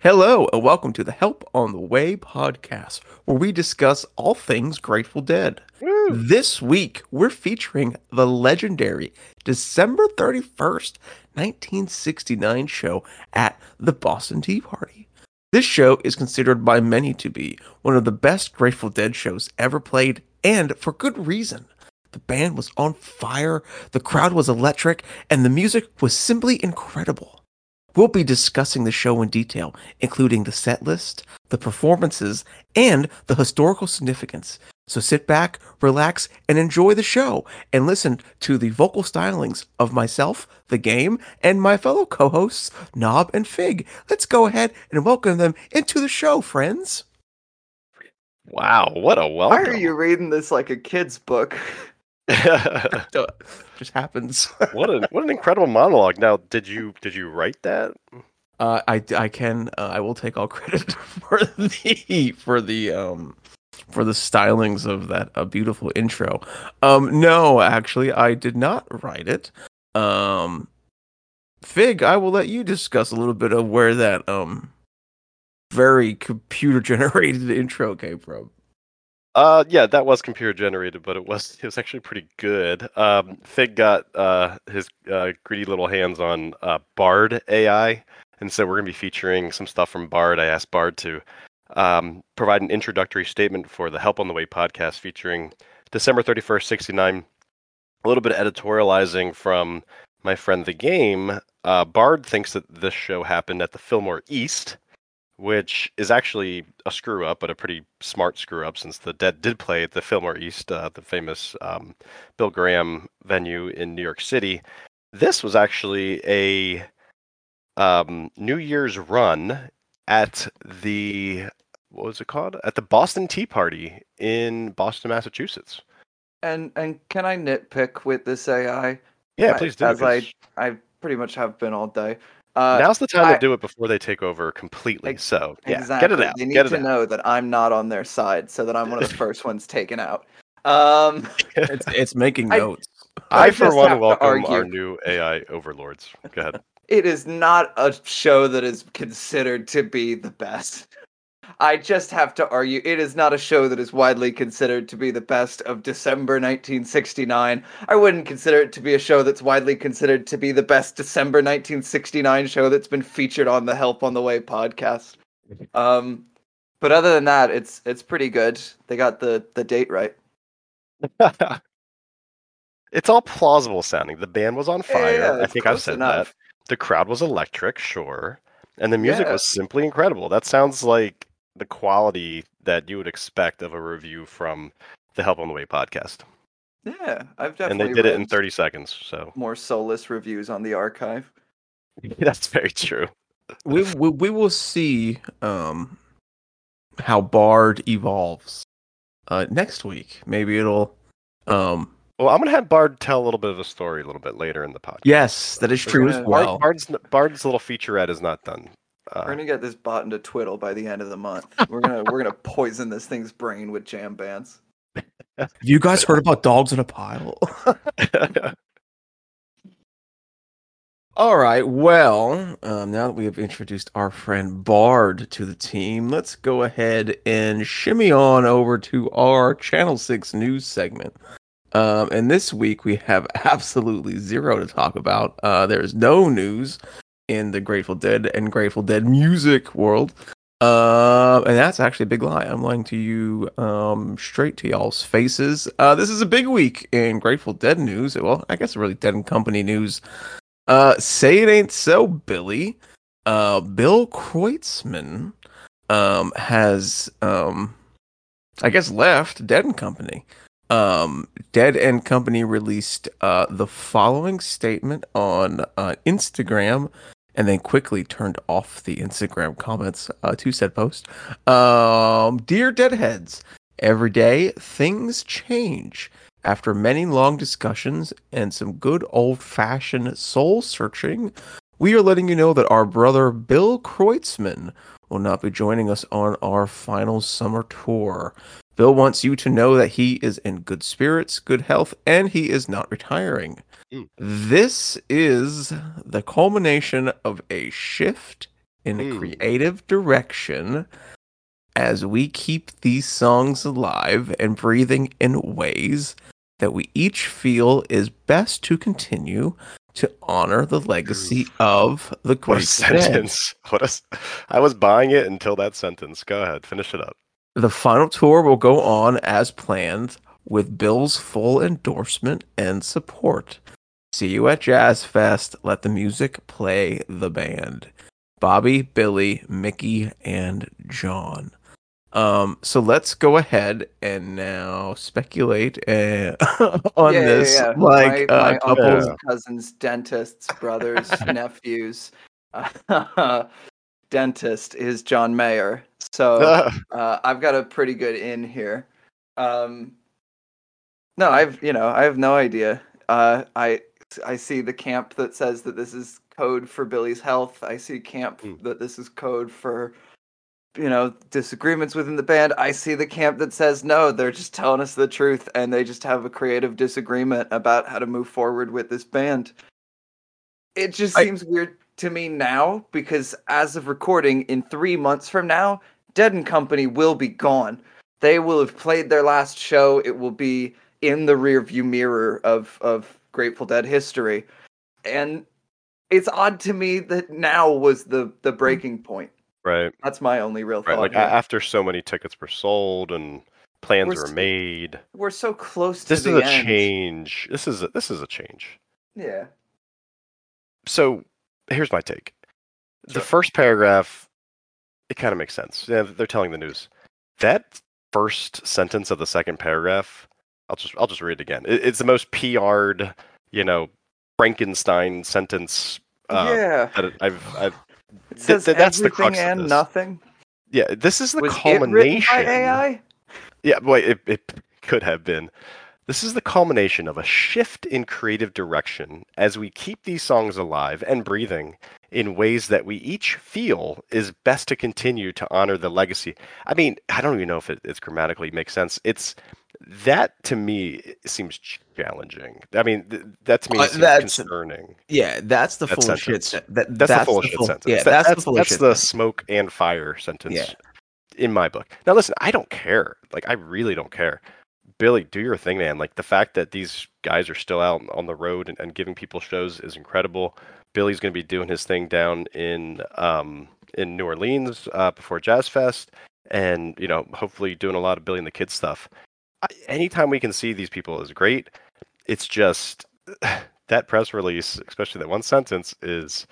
Hello, and welcome to the Help on the Way podcast, where we discuss all things Grateful Dead. This week, we're featuring the legendary December 31st, 1969 show at the Boston Tea Party. This show is considered by many to be one of the best Grateful Dead shows ever played, and for good reason. The band was on fire, the crowd was electric, and the music was simply incredible. We'll be discussing the show in detail, including the set list, the performances, and the historical significance. So sit back, relax, and enjoy the show and listen to the vocal stylings of myself, the game, and my fellow co hosts, Knob and Fig. Let's go ahead and welcome them into the show, friends. Wow, what a welcome. Why are you reading this like a kid's book? Just happens. what an what an incredible monologue. Now, did you did you write that? Uh, I I can uh, I will take all credit for the for the um for the stylings of that uh, beautiful intro. Um, no, actually, I did not write it. Um, Fig, I will let you discuss a little bit of where that um very computer generated intro came from. Uh yeah, that was computer generated, but it was it was actually pretty good. Um Fig got uh his uh, greedy little hands on uh Bard AI, and so we're going to be featuring some stuff from Bard. I asked Bard to um provide an introductory statement for the Help on the Way podcast featuring December 31st, 69. A little bit of editorializing from my friend the game. Uh Bard thinks that this show happened at the Fillmore East, which is actually a screw up, but a pretty smart screw up since the Dead did play at the Fillmore East, uh, the famous um, Bill Graham venue in New York City. This was actually a um, New Year's run at the what was it called? At the Boston Tea Party in Boston, Massachusetts. And and can I nitpick with this AI? Yeah, I- please do. As I 'cause I pretty much have been all day. Uh, now's the time I- to do it before they take over completely. Ex- So yeah, exactly. get it out. They need Get to out. know that I'm not on their side, so that I'm one of the first ones taken out. Um, It's it's making notes. I, I for one, welcome our new AI overlords. Go ahead. It is not a show that is considered to be the best. I just have to argue it is not a show that is widely considered to be the best of December 1969. I wouldn't consider it to be a show that's widely considered to be the best December 1969 show that's been featured on the Help on the Way podcast. Um, but other than that, it's it's pretty good. They got the the date right. it's all plausible sounding. The band was on fire. Yeah, I think I've said enough. that. The crowd was electric, sure. And the music Yeah. was simply incredible. That sounds like the quality that you would expect of a review from the Help on the Way podcast. Yeah, I've definitely And they did it in 30 seconds. So more soulless reviews on the archive. that's very true. we, we we will see um how Bard evolves uh next week. Maybe it'll um Well, I'm going to have Bard tell a little bit of a story a little bit later in the podcast. yes, that is true as gonna- Bard, well. Bard's, Bard's little featurette is not done. We're Uh, gonna get this bot into twiddle by the end of the month. We're gonna we're gonna poison this thing's brain with jam bands. You guys heard about dogs in a pile? All right. Well, um, now that we have introduced our friend Bard to the team, let's go ahead and shimmy on over to our Channel 6 news segment. Um, and this week we have absolutely zero to talk about. Uh, there's no news in the Grateful Dead and Grateful Dead music world. Uh, and that's actually a big lie. I'm lying to you um, straight to y'all's faces. Uh, this is a big week in Grateful Dead news. Well, I guess really Dead and Company news. Uh, say it ain't so, Billy. Uh, Bill Kreutzmann um, has, um, I guess, left Dead and Company. Um, Dead and Company released uh, the following statement on uh, Instagram and then quickly turned off the Instagram comments uh, to said post. Um, Dear Deadheads, every day things change. After many long discussions and some good old fashioned soul searching, we are letting you know that our brother Bill Kreutzmann will not be joining us on our final summer tour. Bill wants you to know that he is in good spirits, good health, and he is not retiring. Mm. This is the culmination of a shift in Mm. creative direction as we keep these songs alive and breathing in ways that we each feel is best to continue to honor the legacy of the What a sentence. What a. I was buying it until that sentence. Go ahead, finish it up. The final tour will go on as planned with Bill's full endorsement and support. See you at Jazz Fest. Let the music play the band. Bobby, Billy, Mickey, and John. Um, so let's go ahead and now speculate uh, on Yeah, yeah, this. yeah. Like my, uh, my couple. uncles, cousins, dentists, brothers, nephews. dentist is John Mayer. So uh, I've got a pretty good in here. Um, no, I've you know I have no idea. Uh, I I see the camp that says that this is code for Billy's health. I see camp Hmm. that this is code for you know disagreements within the band. I see the camp that says no, they're just telling us the truth and they just have a creative disagreement about how to move forward with this band. It just I- seems weird to me now because as of recording in 3 months from now, Dead and Company will be gone. They will have played their last show. It will be in the rearview mirror of of Grateful Dead history. And it's odd to me that now was the the breaking point. right, That's my only real right. thought. Like here. after so many tickets were sold and plans We're were made. We're so close to This is a end. change. This is a, this is a change. Yeah. So here's my take. The first paragraph, it kind of makes sense. Yeah, they're telling the news. That first sentence of the second paragraph, I'll just I'll just read it again. It, it's the most PR'd, you know, Frankenstein sentence. Uh, yeah. that I've I've It says th- that's the crux and nothing. yeah. This is the Was it written by AI? Yeah, boy, it, it could have been. This is the culmination of a shift in creative direction as we keep these songs alive and breathing in ways that we each feel is best to continue to honor the legacy. I mean, I don't even know if it, it's grammatically makes sense. It's that to me seems challenging. I mean, th- that to me Uh, that's- concerning. Yeah, that's the That full of shit. sentence. That, That's, the full shit full- sentence. Yeah, That- that's, that's the full of that's shit the smoke and fire sentence Yeah. in my book. Now listen, I don't care. Like I really don't care. Billy, do your thing, man. Like the fact that these guys are still out on the road and, and giving people shows is incredible. Billy's going to be doing his thing down in um, in New Orleans uh, before Jazz Fest, and you know, hopefully doing a lot of Billy and the Kids stuff. I, anytime we can see these people is great. It's just that press release, especially that one sentence, is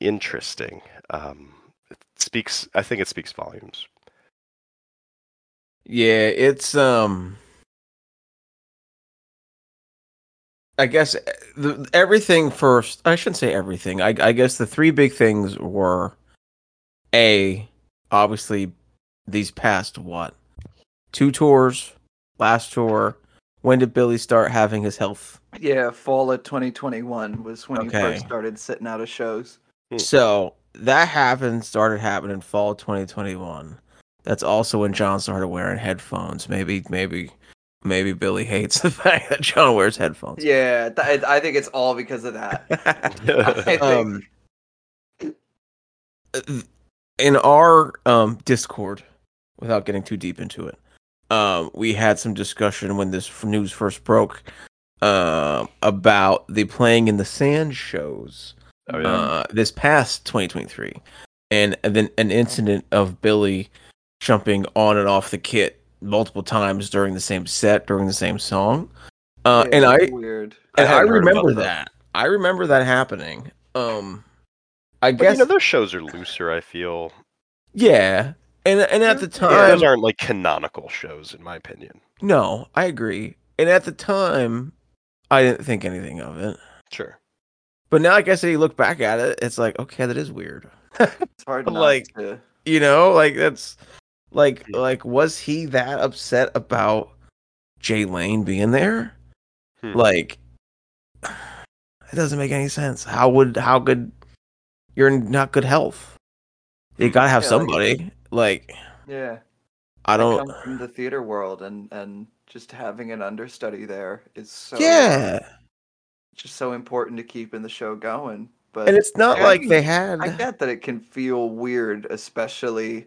interesting. Um, it speaks. I think it speaks volumes. Yeah, it's um. I guess uh, the, everything first. I shouldn't say everything. I, I guess the three big things were, a, obviously, these past what, two tours, last tour. When did Billy start having his health? Yeah, fall of 2021 was when he first started sitting out of shows. Hmm. So that happened, started happening fall 2021. That's also when John started wearing headphones. Maybe, maybe, maybe Billy hates the fact that John wears headphones. Yeah, th- I think it's all because of that. Um, in our um Discord, without getting too deep into it, um, we had some discussion when this news first broke, um, about the playing in the sand shows Oh yeah. uh, this past 2023, and, and then an incident of Billy jumping on and off the kit multiple times during the same set during the same song. Uh, Yeah, and I weird. and I, hadn't heard about remember that. that. I remember that happening. Um, I But guess you know those shows are looser. I feel. yeah. And and at the time, Yeah, those aren't like canonical shows, in my opinion. no, I agree. And at the time, I didn't think anything of it. Sure. But now, like I guess if you look back at it, it's like, okay, that is weird. It's hard But, not like, to. you know, like that's like Hmm. like was he that upset about Jay Lane being there? Hmm. Like, it doesn't make any sense. How would how could you're in not good health? You gotta have Yeah, somebody. Like, Yeah. I don't. come from the theater world, and and just having an understudy there is so yeah, just so important to keeping the show going. But and it's not I like they had. I get that it can feel weird, especially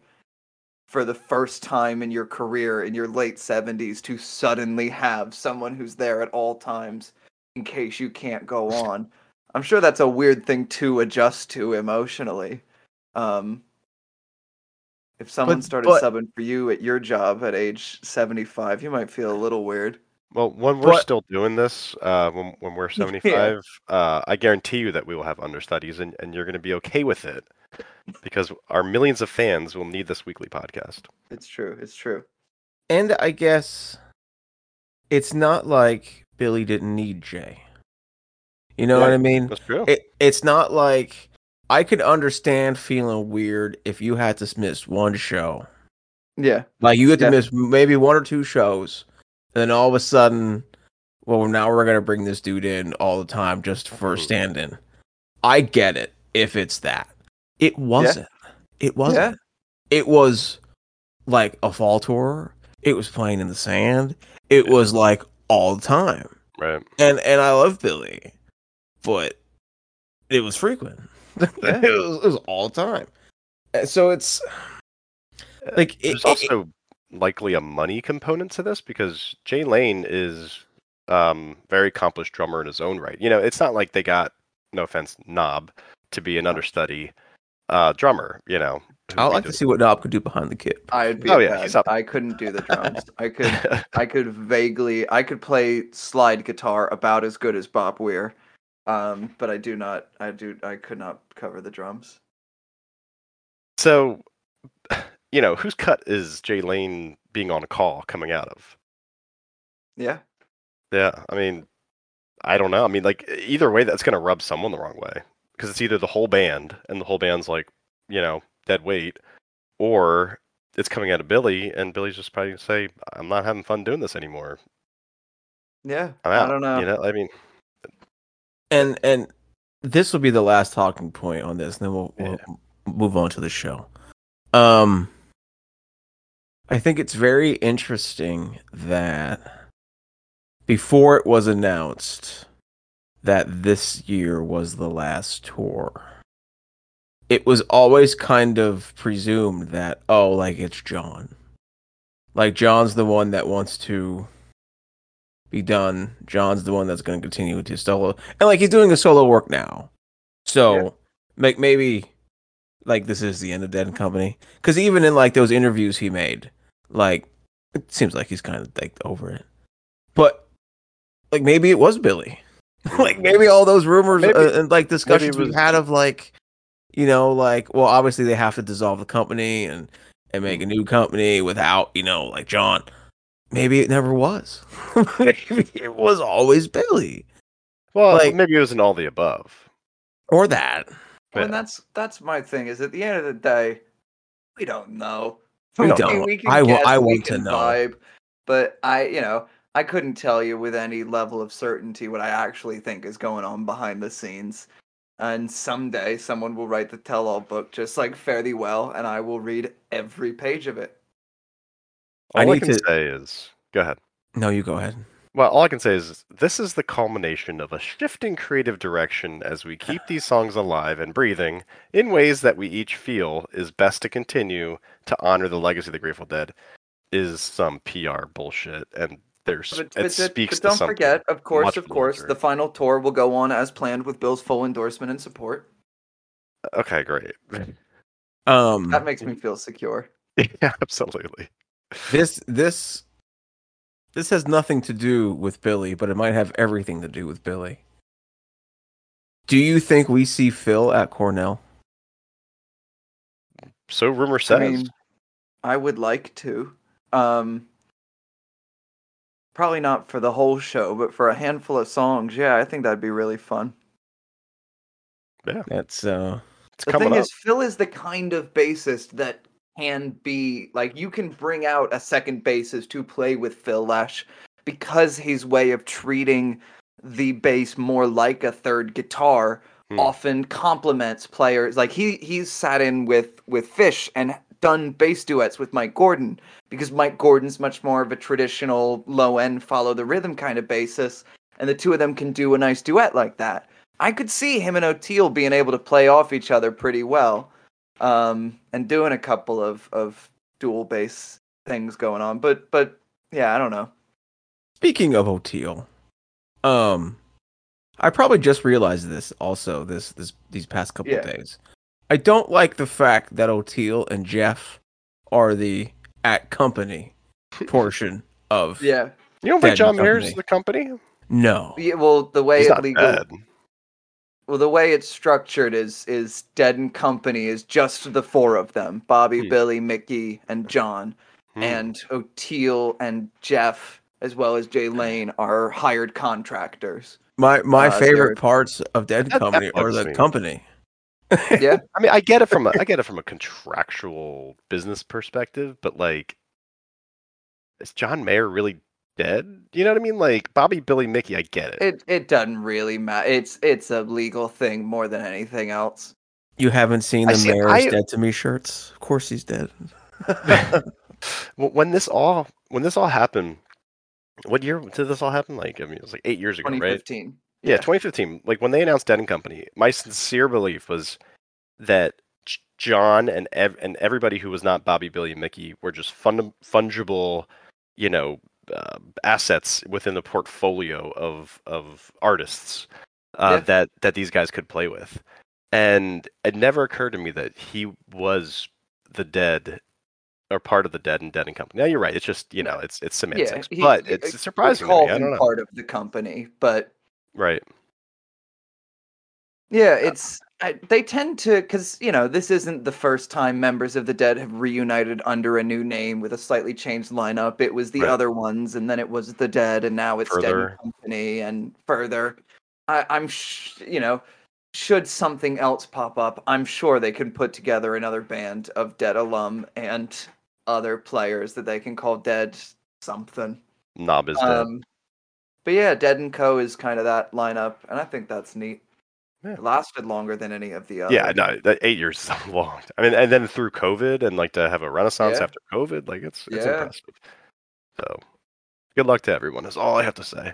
for the first time in your career in your late 70s to suddenly have someone who's there at all times in case you can't go on. I'm sure that's a weird thing to adjust to emotionally. Um, if someone But- started but- subbing for you at your job at age 75, you might feel a little weird. Well, when we're But- still doing this, uh, when when we're Yeah. 75, uh, I guarantee you that we will have understudies, and, and you're going to be okay with it, because our millions of fans will need this weekly podcast. It's true. It's true. And I guess it's not like Billy didn't need Jay. You know Yeah. what I mean? That's true. It, it's not like I could understand feeling weird if you had to miss one show. Yeah. Like you had to Yeah. miss maybe one or two shows, and then all of a sudden, well, now we're gonna bring this dude in all the time just for a Mhm. stand-in. I get it if it's that. It wasn't. It wasn't. It was like a fall tour. It was playing in the sand. It was like all the time. right. And and I love Billy, but it was frequent. it, was, it was all the time. And So it's like it, There's it- also likely a money component to this because Jay Lane is um very accomplished drummer in his own right. You know, it's not like they got no offense, Knob to be an understudy uh drummer, you know. I'd like to see what Knob could do behind the kit. I'd be Oh, yeah, up. I couldn't do the drums. I could I could vaguely I could play slide guitar about as good as Bob Weir. Um, but I do not I do I could not cover the drums. so you know, whose cut is Jay Lane being on a call coming out of? Yeah. Yeah, I mean, I don't know. I mean, like either way, that's going to rub someone the wrong way because it's either the whole band and the whole band's like, you know, dead weight, or it's coming out of Billy and Billy's just probably going to say, "I'm not having fun doing this anymore. Yeah. I'm out." I don't know. You know, I mean, And and this will be the last talking point on this, and then we'll, we'll move on to the show. Um, I think it's very interesting that before it was announced that this year was the last tour, it was always kind of presumed that oh, like it's John, like John's the one that wants to be done. John's the one that's going to continue with his solo, and like he's doing the solo work now. So, Yeah. like maybe, like this is the end of Dead and Company, because even in like those interviews he made, like it seems like he's kind of like over it. But like maybe it was Billy. like maybe all those rumors Maybe- uh, and like discussions was- we've had of like, you know, like well, obviously they have to dissolve the company and and make a new company without you know like John. Maybe it never was. maybe it was always Billy well, Like- maybe it was in all the above. or that. Well, and that's that's my thing. Is at the end of the day, we don't know. We don't. We can I wa- guess, I we want to know. Vibe, but I, you know, I couldn't tell you with any level of certainty what I actually think is going on behind the scenes. And someday someone will write the tell-all book just like Fare Thee Well, and I will read every page of it. I All I, need can to- say is, go ahead. No, you go ahead. Well, all I can say is this is the culmination of a shifting creative direction as we keep these songs alive and breathing in ways that we each feel is best to continue to honor the legacy of the Grateful Dead is some PR bullshit and there's But, it but, but- speaks but to don't something. forget, of course, much of course, larger. the final tour will go on as planned with Bill's full endorsement and support. Okay, great. Um, That makes me feel secure. yeah, absolutely. this this this has nothing to do with Billy, but it might have everything to do with Billy. Do you think we see Phil at Cornell? So rumor says. I mean, I would like to. Um, probably not for the whole show, but for a handful of songs, yeah, I think that'd be really fun. Yeah, that's uh it's The coming thing up. is, Phil is the kind of bassist that can be like you can bring out a second bassist to play with Phil Lesh because his way of treating the bass more like a third guitar Hmm. often compliments players. Like he he's sat in with with Phish and done bass duets with Mike Gordon because Mike Gordon's much more of a traditional low end follow the rhythm kind of bassist, and the two of them can do a nice duet like that. I could see him and Oteil being able to play off each other pretty well, um, and doing a couple of of dual bass things going on. But but yeah, I don't know. Speaking of Oteil, um, I probably just realized this also this this these past couple of Yeah. days. I don't like the fact that Oteil and Jeff are the at company portion of Yeah. You don't think John company. Mayer's the company? no. Yeah, well, the way He's it legal, bad. well, the way it's structured is is Dead and Company is just the four of them: Bobby, Hmm. Billy, Mickey, and John. Hmm. And Oteil and Jeff, as well as Jay Lane, are hired contractors. My my Uh, favorite parts of Dead That- that Company are the me. company. Yeah, I mean, I get it from a I get it from a contractual business perspective, but like, is John Mayer really dead? You know what I mean? Like Bobby, Billy, Mickey, I get it. it it doesn't really matter. It's it's a legal thing more than anything else. You haven't seen I the see- Mayer's I- Dead to Me shirts? Of course he's dead. When this all when this all happened, what year did this all happen? Like, I mean, it was like eight years ago, right? 2015. Yeah, 2015. Like when they announced Dead and Company, my sincere belief was that John and ev- and everybody who was not Bobby, Billy, and Mickey were just fun- fungible, you know, uh, assets within the portfolio of of artists uh, Yeah. that that these guys could play with. And it never occurred to me that he was the Dead or part of the Dead and Dead and Company. Now you're right. It's just you know, it's it's semantics, he- but it's we surprising. To call me. I don't know. part of the company, but Right. Yeah, uh, it's I, they tend to because you know this isn't the first time members of the Dead have reunited under a new name with a slightly changed lineup. It was the Right. other ones, and then it was the Dead, and now it's Dead Further. and Company, and further. I, I'm sh- you know, should something else pop up, I'm sure they can put together another band of Dead alum and other players that they can call Dead something. Knob is dead. Um, But yeah, Dead and Co is kind of that lineup, and I think that's neat. Yeah. It lasted longer than any of the other. Yeah, no, that eight years is a long. I mean, and then through COVID and like to have a renaissance Yeah. after COVID, like it's it's Yeah. impressive. So, good luck to everyone. Is all I have to say.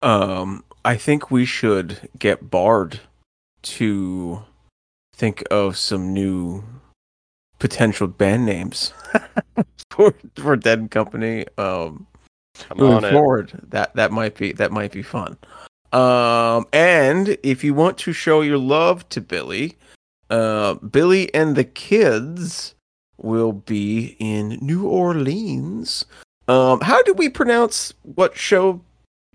Um, I think we should get Bard to think of some new potential band names for for Dead and Company. Um, I'm moving it. forward, that that might be that might be fun. Um, and if you want to show your love to Billy, uh, Billy and the kids will be in New Orleans. Um, how do we pronounce what show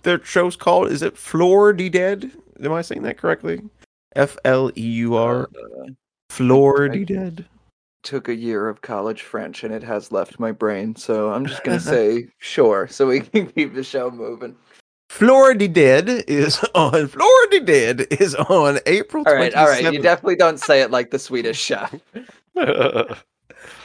their show's called? Is it Florida Dead? Am I saying that correctly? F L E U R. Uh, Florida Dead. Took a year of college French and it has left my brain, so I'm just gonna say sure, so we can keep the show moving. Florida Dead is on. Florida Dead is on April. All right, all right. You definitely don't say it like the Swedish chef.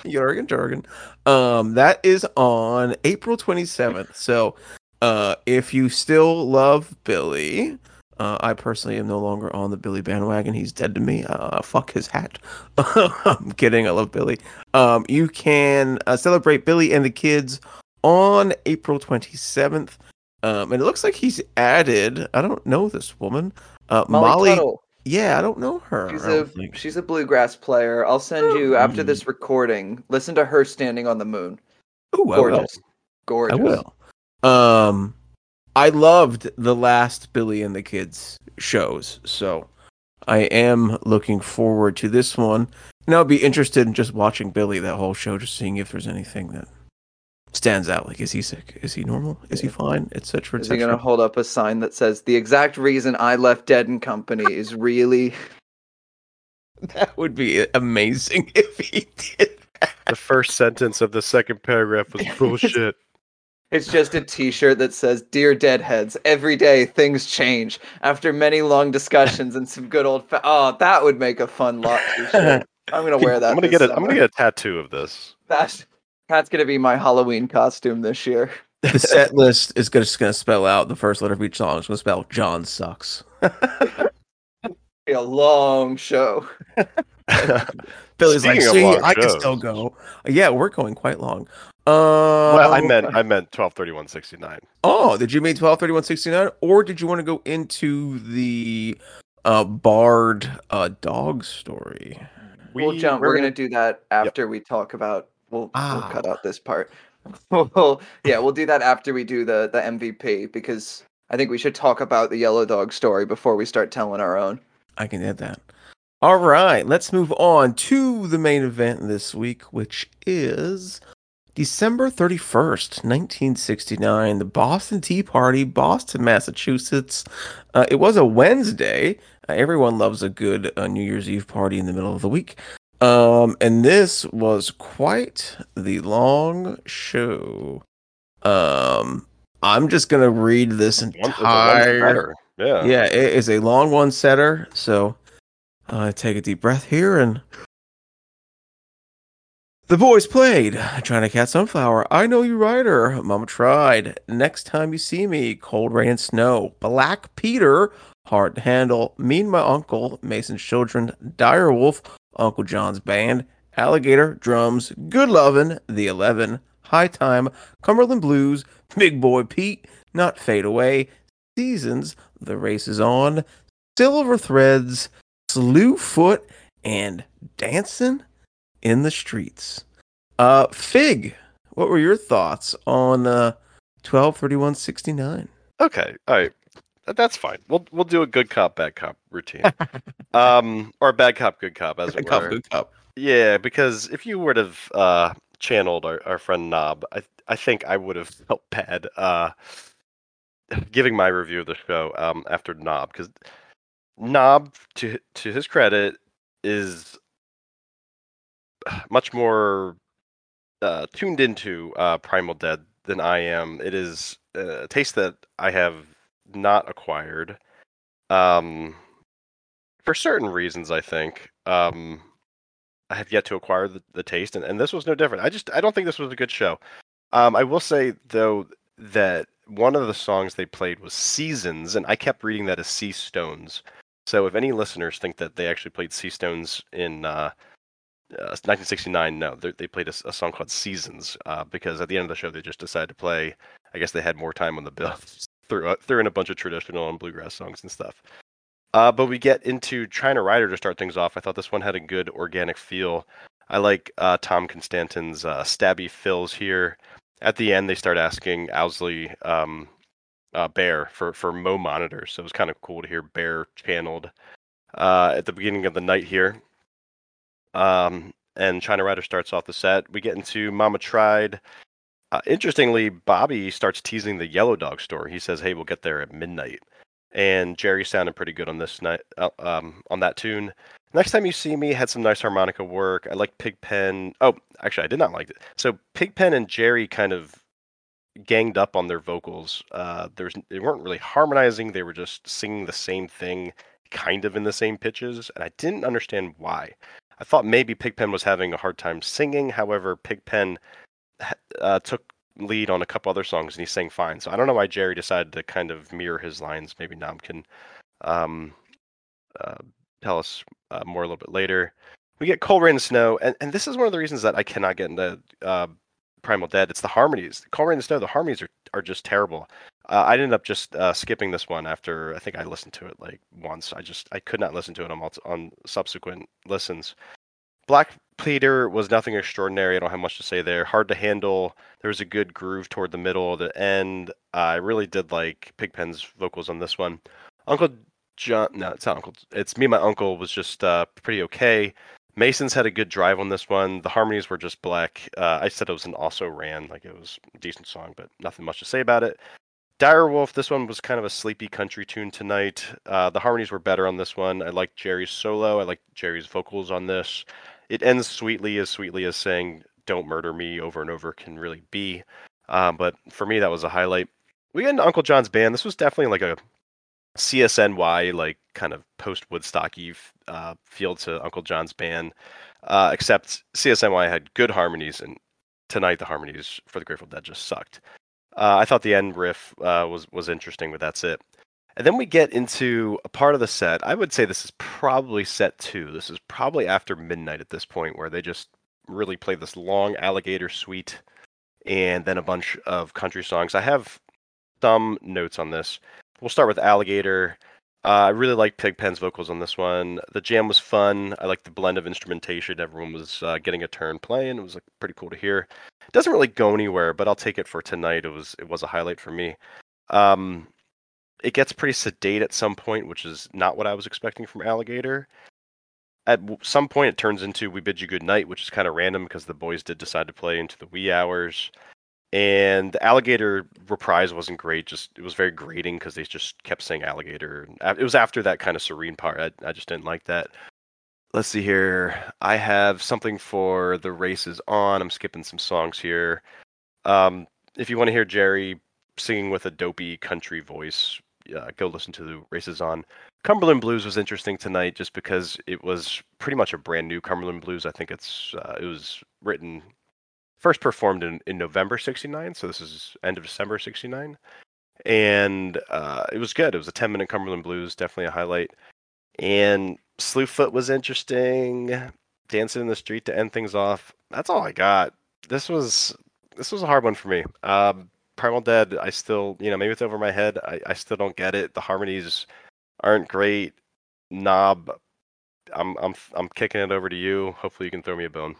Jurgen Jurgen. Um, that is on April 27th. So, uh, if you still love Billy, uh, I personally am no longer on the Billy bandwagon. He's dead to me. Uh, fuck his hat. I'm kidding. I love Billy. Um, you can uh, celebrate Billy and the kids on April 27th. Um, and it looks like he's added. I don't know this woman. Uh, Molly, Molly. Tuttle. Yeah, I don't know her. She's I a think. she's a bluegrass player. I'll send you after Mm. this recording. Listen to her standing on the moon. Ooh, I. Gorgeous, gorgeous. I will. Um, I loved the last Billy and the Kids shows, so I am looking forward to this one. And I'll be interested in just watching Billy that whole show, just seeing if there's anything that stands out. Like, is he sick? Is he normal? Is he fine? Etc. Is he gonna hold up a sign that says the exact reason I left Dead and Company is really That would be amazing if he did. the first sentence of the second paragraph was bullshit. It's just a T-shirt that says "Dear Deadheads, every day things change. After many long discussions and some good old fa- oh, that would make a fun lot T-shirt. I'm gonna wear that. I'm gonna this get a, I'm gonna get a tattoo of this. That's that's gonna be my Halloween costume this year. the set list is gonna, just going to spell out the first letter of each song. It's going to spell John sucks. Be a long show. Billy's Speaking of see, long I can still go. Yeah, we're going quite long. Um, well, I meant I meant twelve thirty one sixty nine. Oh, did you mean twelve thirty one sixty nine, or did you want to go into the uh Bard uh dog story? we'll jump. We're, gonna, do that after we talk about. We'll, Ah. we'll cut out this part. We'll- yeah, we'll do that after we do the the MVP because I think we should talk about the yellow dog story before we start telling our own. I can add that. All right, let's move on to the main event this week, which is December 31st, 1969, the Boston Tea Party, Boston, Massachusetts. Uh, it was a Wednesday. Uh, everyone loves a good uh, New Year's Eve party in the middle of the week. Um, and this was quite the long show. Um, I'm just gonna read this One, the one's entire. Yeah. yeah, it is a long one setter. So uh, take a deep breath here and. The boys played China Cat Sunflower. I know you, Rider. Mama tried. Next time you see me, Cold Rain and Snow. Black Peter, Hard to Handle. Me and my uncle, Mason's Children. Dire Wolf, Uncle John's Band. Alligator, Drums. Good Lovin', The Eleven. High Time, Cumberland Blues. Big Boy Pete, Not Fade Away. Seasons, The Race is On. Silver Threads, Slew Foot, and Dancing in the Streets. Uh, Fig, what were your thoughts on uh, 123169? Okay. All right. That's fine. We'll we'll do a good cop bad cop routine. um, or bad cop good cop as it Cup, were. good cup. Yeah, because if you would have uh, channeled our, our friend Nob, I I think I would have felt bad uh, giving my review of the show um, after Nob because Knob, to to his credit, is much more uh, tuned into uh, Primal Dead than I am. It is a taste that I have not acquired um, for certain reasons. I think. Um, I have yet to acquire the, the taste, and, and this was no different. I just I don't think this was a good show. Um, I will say though that one of the songs they played was Seasons, and I kept reading that as Sea Stones. So if any listeners think that they actually played Sea Stones in uh, uh, 1969, no, they played a, song called Seasons uh, because at the end of the show they just decided to play. I guess they had more time on the bill, threw uh, threw in a bunch of traditional and bluegrass songs and stuff. Uh, but we get into China Rider to start things off. I thought this one had a good organic feel. I like uh, Tom Constanten's uh, stabby fills here. At the end, they start asking Owsley um, uh, Bear for, for Mo monitors. So it was kind of cool to hear Bear channeled uh, at the beginning of the night here. Um, and China Rider starts off the set. We get into Mama Tried. Uh, interestingly, Bobby starts teasing the Yellow Dog story. He says, "Hey, we'll get there at midnight." And Jerry sounded pretty good on this night, uh, um, on that tune. Next time you see me, had some nice harmonica work. I like Pigpen. Oh, actually, I did not like it. So Pigpen and Jerry kind of ganged up on their vocals. Uh, there's they weren't really harmonizing. They were just singing the same thing, kind of in the same pitches, and I didn't understand why. I thought maybe Pigpen was having a hard time singing. However, Pigpen uh, took lead on a couple other songs and he sang fine. So I don't know why Jerry decided to kind of mirror his lines. Maybe Nam can um, uh, tell us uh, more a little bit later. We get Cold Rain and Snow, and, and this is one of the reasons that I cannot get into uh, Primal Dead. It's the harmonies. Cold Rain and Snow, the harmonies are, are just terrible. Uh, I ended up just uh, skipping this one after I think I listened to it like once. I just I could not listen to it on multi- on subsequent listens. Black Peter was nothing extraordinary. I don't have much to say there. Hard to handle. There was a good groove toward the middle, the end. Uh, I really did like Pigpen's vocals on this one. Uncle John, no, it's not Uncle. It's me. My uncle was just uh, pretty okay. Masons had a good drive on this one. The harmonies were just black. Uh, I said it was an also ran, like it was a decent song, but nothing much to say about it. Dire Wolf, this one was kind of a sleepy country tune tonight. Uh, the harmonies were better on this one. I liked Jerry's solo. I liked Jerry's vocals on this. It ends sweetly, as sweetly as saying "Don't murder me" over and over can really be. Um, but for me, that was a highlight. We get into Uncle John's band. This was definitely like a CSNY, like kind of post Woodstocky uh, feel to Uncle John's band. Uh, except CSNY had good harmonies, and tonight the harmonies for the Grateful Dead just sucked. Uh, I thought the end riff uh, was was interesting, but that's it. And then we get into a part of the set. I would say this is probably set two. This is probably after midnight at this point, where they just really play this long alligator suite and then a bunch of country songs. I have some notes on this. We'll start with Alligator. Uh, I really like Pigpen's vocals on this one. The jam was fun. I like the blend of instrumentation. Everyone was uh, getting a turn playing. It was like pretty cool to hear. It doesn't really go anywhere, but I'll take it for tonight. It was it was a highlight for me. Um, it gets pretty sedate at some point, which is not what I was expecting from Alligator. At some point, it turns into "We Bid You Good Night," which is kind of random because the boys did decide to play into the wee hours. And the alligator reprise wasn't great. Just it was very grating because they just kept saying alligator. It was after that kind of serene part. I, I just didn't like that. Let's see here. I have something for the races on. I'm skipping some songs here. Um, if you want to hear Jerry singing with a dopey country voice, go listen to the races on. Cumberland Blues was interesting tonight just because it was pretty much a brand new Cumberland Blues. I think it's uh, it was written first performed in, in November 69, so this is end of December 69. And uh, it was good. It was a 10 minute Cumberland Blues, definitely a highlight. And Slewfoot was interesting. Dancing in the street to end things off. That's all I got. This was this was a hard one for me. Um, Primal Dead, I still, you know, maybe it's over my head. I, I still don't get it. The harmonies aren't great. Knob, I'm I'm I'm kicking it over to you. Hopefully, you can throw me a bone.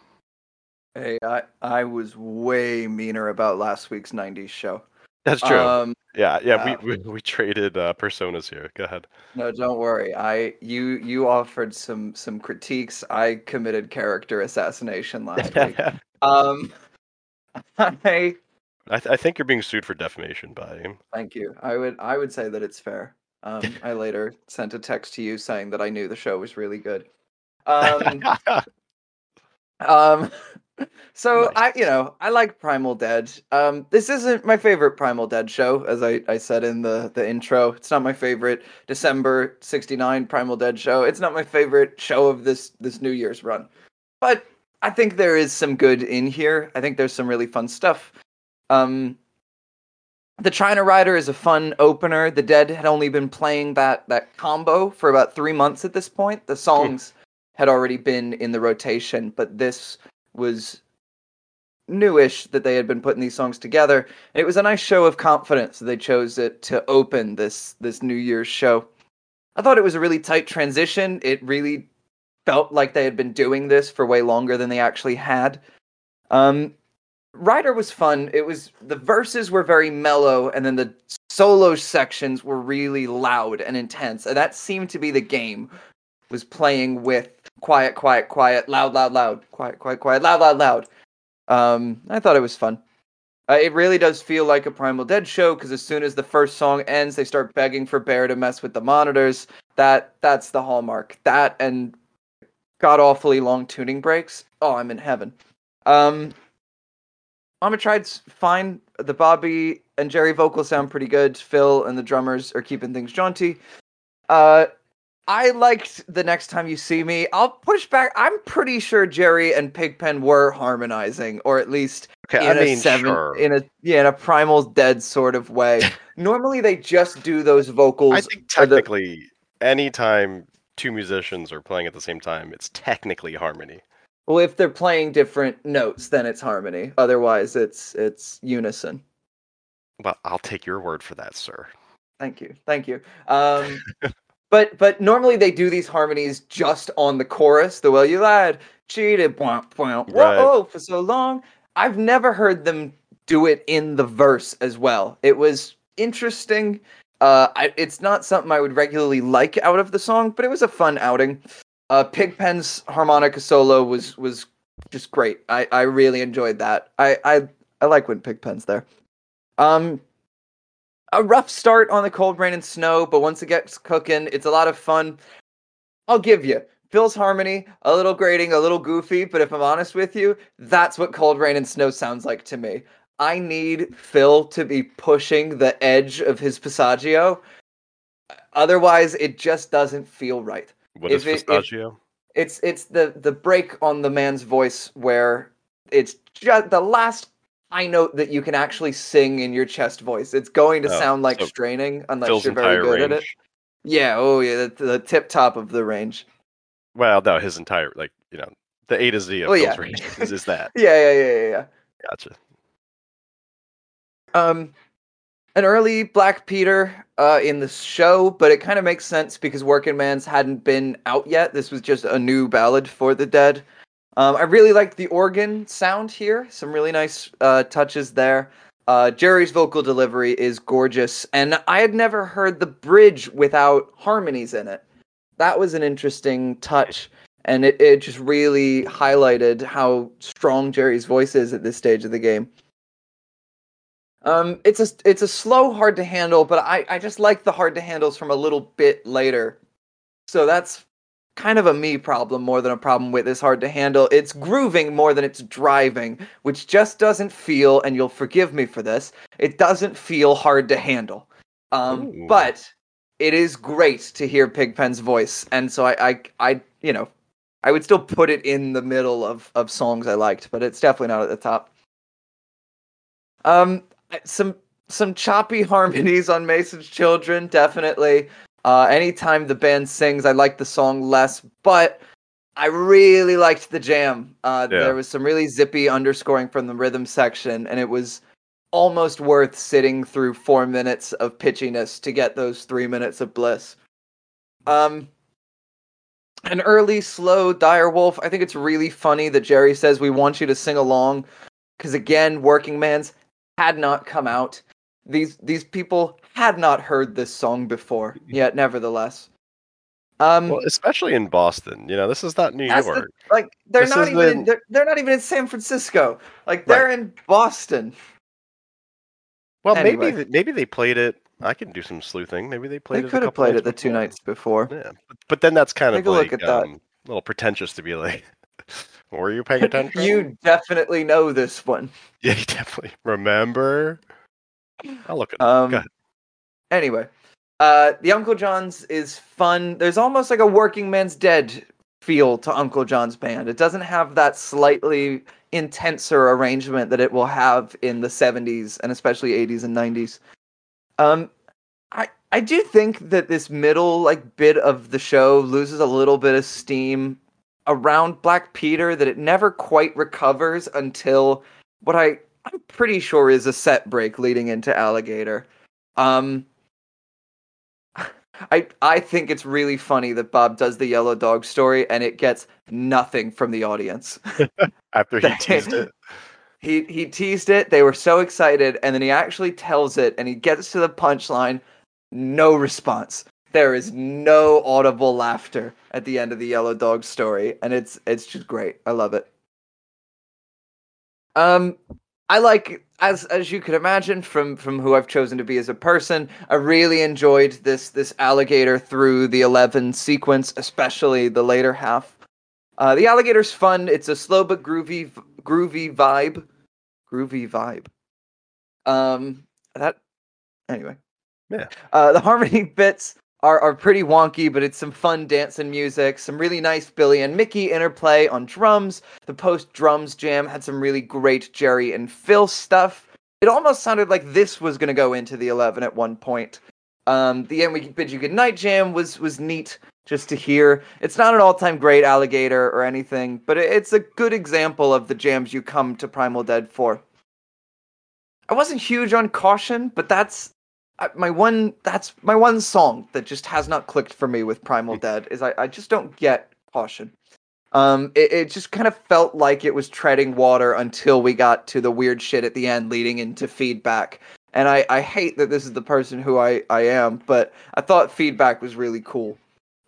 Hey, I I was way meaner about last week's '90s show. That's true. Um, yeah, yeah, uh, we, we we traded uh, personas here. Go ahead. No, don't worry. I you you offered some some critiques. I committed character assassination last week. um, I I, th- I think you're being sued for defamation by him. Thank you. I would I would say that it's fair. Um, I later sent a text to you saying that I knew the show was really good. Um, um so nice. I, you know, I like Primal Dead. Um, this isn't my favorite Primal Dead show, as I, I said in the the intro. It's not my favorite December '69 Primal Dead show. It's not my favorite show of this this New Year's run, but I think there is some good in here. I think there's some really fun stuff. Um, the China Rider is a fun opener. The Dead had only been playing that that combo for about three months at this point. The songs had already been in the rotation, but this was newish that they had been putting these songs together. And it was a nice show of confidence that they chose it to open this this New Year's show. I thought it was a really tight transition. It really felt like they had been doing this for way longer than they actually had. Um, Rider was fun. It was the verses were very mellow, and then the solo sections were really loud and intense. And that seemed to be the game was playing with quiet, quiet, quiet, loud, loud, loud, quiet, quiet, quiet, loud, loud, loud. Um, I thought it was fun. Uh, it really does feel like a Primal Dead show because as soon as the first song ends, they start begging for Bear to mess with the monitors. That that's the hallmark. That and god awfully long tuning breaks. Oh, I'm in heaven. Um, Mama Tried's fine. The Bobby and Jerry vocals sound pretty good. Phil and the drummers are keeping things jaunty. Uh, I liked the next time you see me. I'll push back. I'm pretty sure Jerry and Pigpen were harmonizing, or at least okay, in I a mean, seven, sure. in a yeah, in a primal dead sort of way. Normally, they just do those vocals. I think technically, the... anytime two musicians are playing at the same time, it's technically harmony. Well, if they're playing different notes, then it's harmony. Otherwise, it's it's unison. Well, I'll take your word for that, sir. Thank you, thank you. Um, But but normally they do these harmonies just on the chorus. The well you lied, cheated, bwah, whoa, right. for so long. I've never heard them do it in the verse as well. It was interesting. Uh, I, it's not something I would regularly like out of the song, but it was a fun outing. Uh, Pigpen's harmonica solo was was just great. I, I really enjoyed that. I, I I like when Pigpen's there. Um, a rough start on the cold rain and snow, but once it gets cooking, it's a lot of fun. I'll give you Phil's harmony, a little grating, a little goofy, but if I'm honest with you, that's what cold rain and snow sounds like to me. I need Phil to be pushing the edge of his passaggio. Otherwise, it just doesn't feel right. What if is passaggio? It, it's it's the the break on the man's voice where it's just the last high note that you can actually sing in your chest voice. It's going to Oh, sound like so straining unless you're very good range. at it. Yeah, oh yeah, the, the tip top of the range. Well, no, his entire like you know the A to Z of Oh, Phil's yeah. range is, is that. Yeah, yeah, yeah, yeah, yeah. Gotcha. Um, an early Black Peter uh, in the show, but it kind of makes sense because Working Man's hadn't been out yet. This was just a new ballad for the dead. Um, I really liked the organ sound here. Some really nice uh, touches there. Uh, Jerry's vocal delivery is gorgeous, and I had never heard the bridge without harmonies in it. That was an interesting touch, and it, it just really highlighted how strong Jerry's voice is at this stage of the game. Um, it's a it's a slow, hard to handle, but I I just like the hard to handles from a little bit later. So that's kind of a me problem more than a problem with this hard to handle. It's grooving more than it's driving, which just doesn't feel, and you'll forgive me for this, it doesn't feel hard to handle. Um, but it is great to hear Pigpen's voice, and so I, I, I, you know, I would still put it in the middle of of songs I liked, but it's definitely not at the top. Um, some some choppy harmonies on Mason's Children, definitely. Uh, anytime the band sings, I like the song less, but I really liked the jam. Uh, Yeah. There was some really zippy underscoring from the rhythm section, and it was almost worth sitting through four minutes of pitchiness to get those three minutes of bliss. Um, an early, slow Dire Wolf. I think it's really funny that Jerry says we want you to sing along, because again, Workingman's had not come out. These these people had not heard this song before, yet nevertheless. Um, Well, especially in Boston, you know, this is not New that's the- York. like they're This not even in, in- they're, they're not even in San Francisco. Like they're in Boston. Well, Anyway. maybe maybe they played it. I can do some sleuthing. Maybe they played They it. a could have played it the two nights before. Yeah, but, but then that's kind Take of a like look at that. um, a little pretentious to be like, "Were you paying attention?" You definitely know this one. yeah, you definitely remember. I'll look at it. Um, anyway, uh, the Uncle John's is fun. There's almost like a Workingman's Dead feel to Uncle John's band. It doesn't have that slightly intenser arrangement that it will have in the 70s and especially 80s and 90s. Um, I I do think that this middle like bit of the show loses a little bit of steam around Black Peter that it never quite recovers until what I I'm pretty sure is a set break leading into Alligator. Um I I think it's really funny that Bob does the yellow dog story and it gets nothing from the audience. After he teased it, He he teased it, they were so excited, and then he actually tells it and he gets to the punchline, no response. There is no audible laughter at the end of the yellow dog story, and it's it's just great. I love it. Um I like as as you could imagine from from who I've chosen to be as a person, I really enjoyed this this alligator through the 11 sequence, especially the later half. Uh, the alligator's fun. It's a slow but groovy groovy vibe. Groovy vibe. Um that anyway. Yeah. Uh the harmony bits are, are pretty wonky, but it's some fun dancing music, some really nice Billy and Mickey interplay on drums. The post drums jam had some really great Jerry and Phil stuff. It almost sounded like this was going to go into the 11 at one point. Um, the end we bid you good night jam was was neat just to hear. It's not an all time great alligator or anything, but it's a good example of the jams you come to Primal Dead for. I wasn't huge on Caution, but that's my one. That's my one song that just has not clicked for me with Primal Dead. Is I, I just don't get Caution. Um, it, it just kind of felt like it was treading water until we got to the weird shit at the end, leading into feedback. And I, I hate that this is the person who I, I am, but I thought feedback was really cool.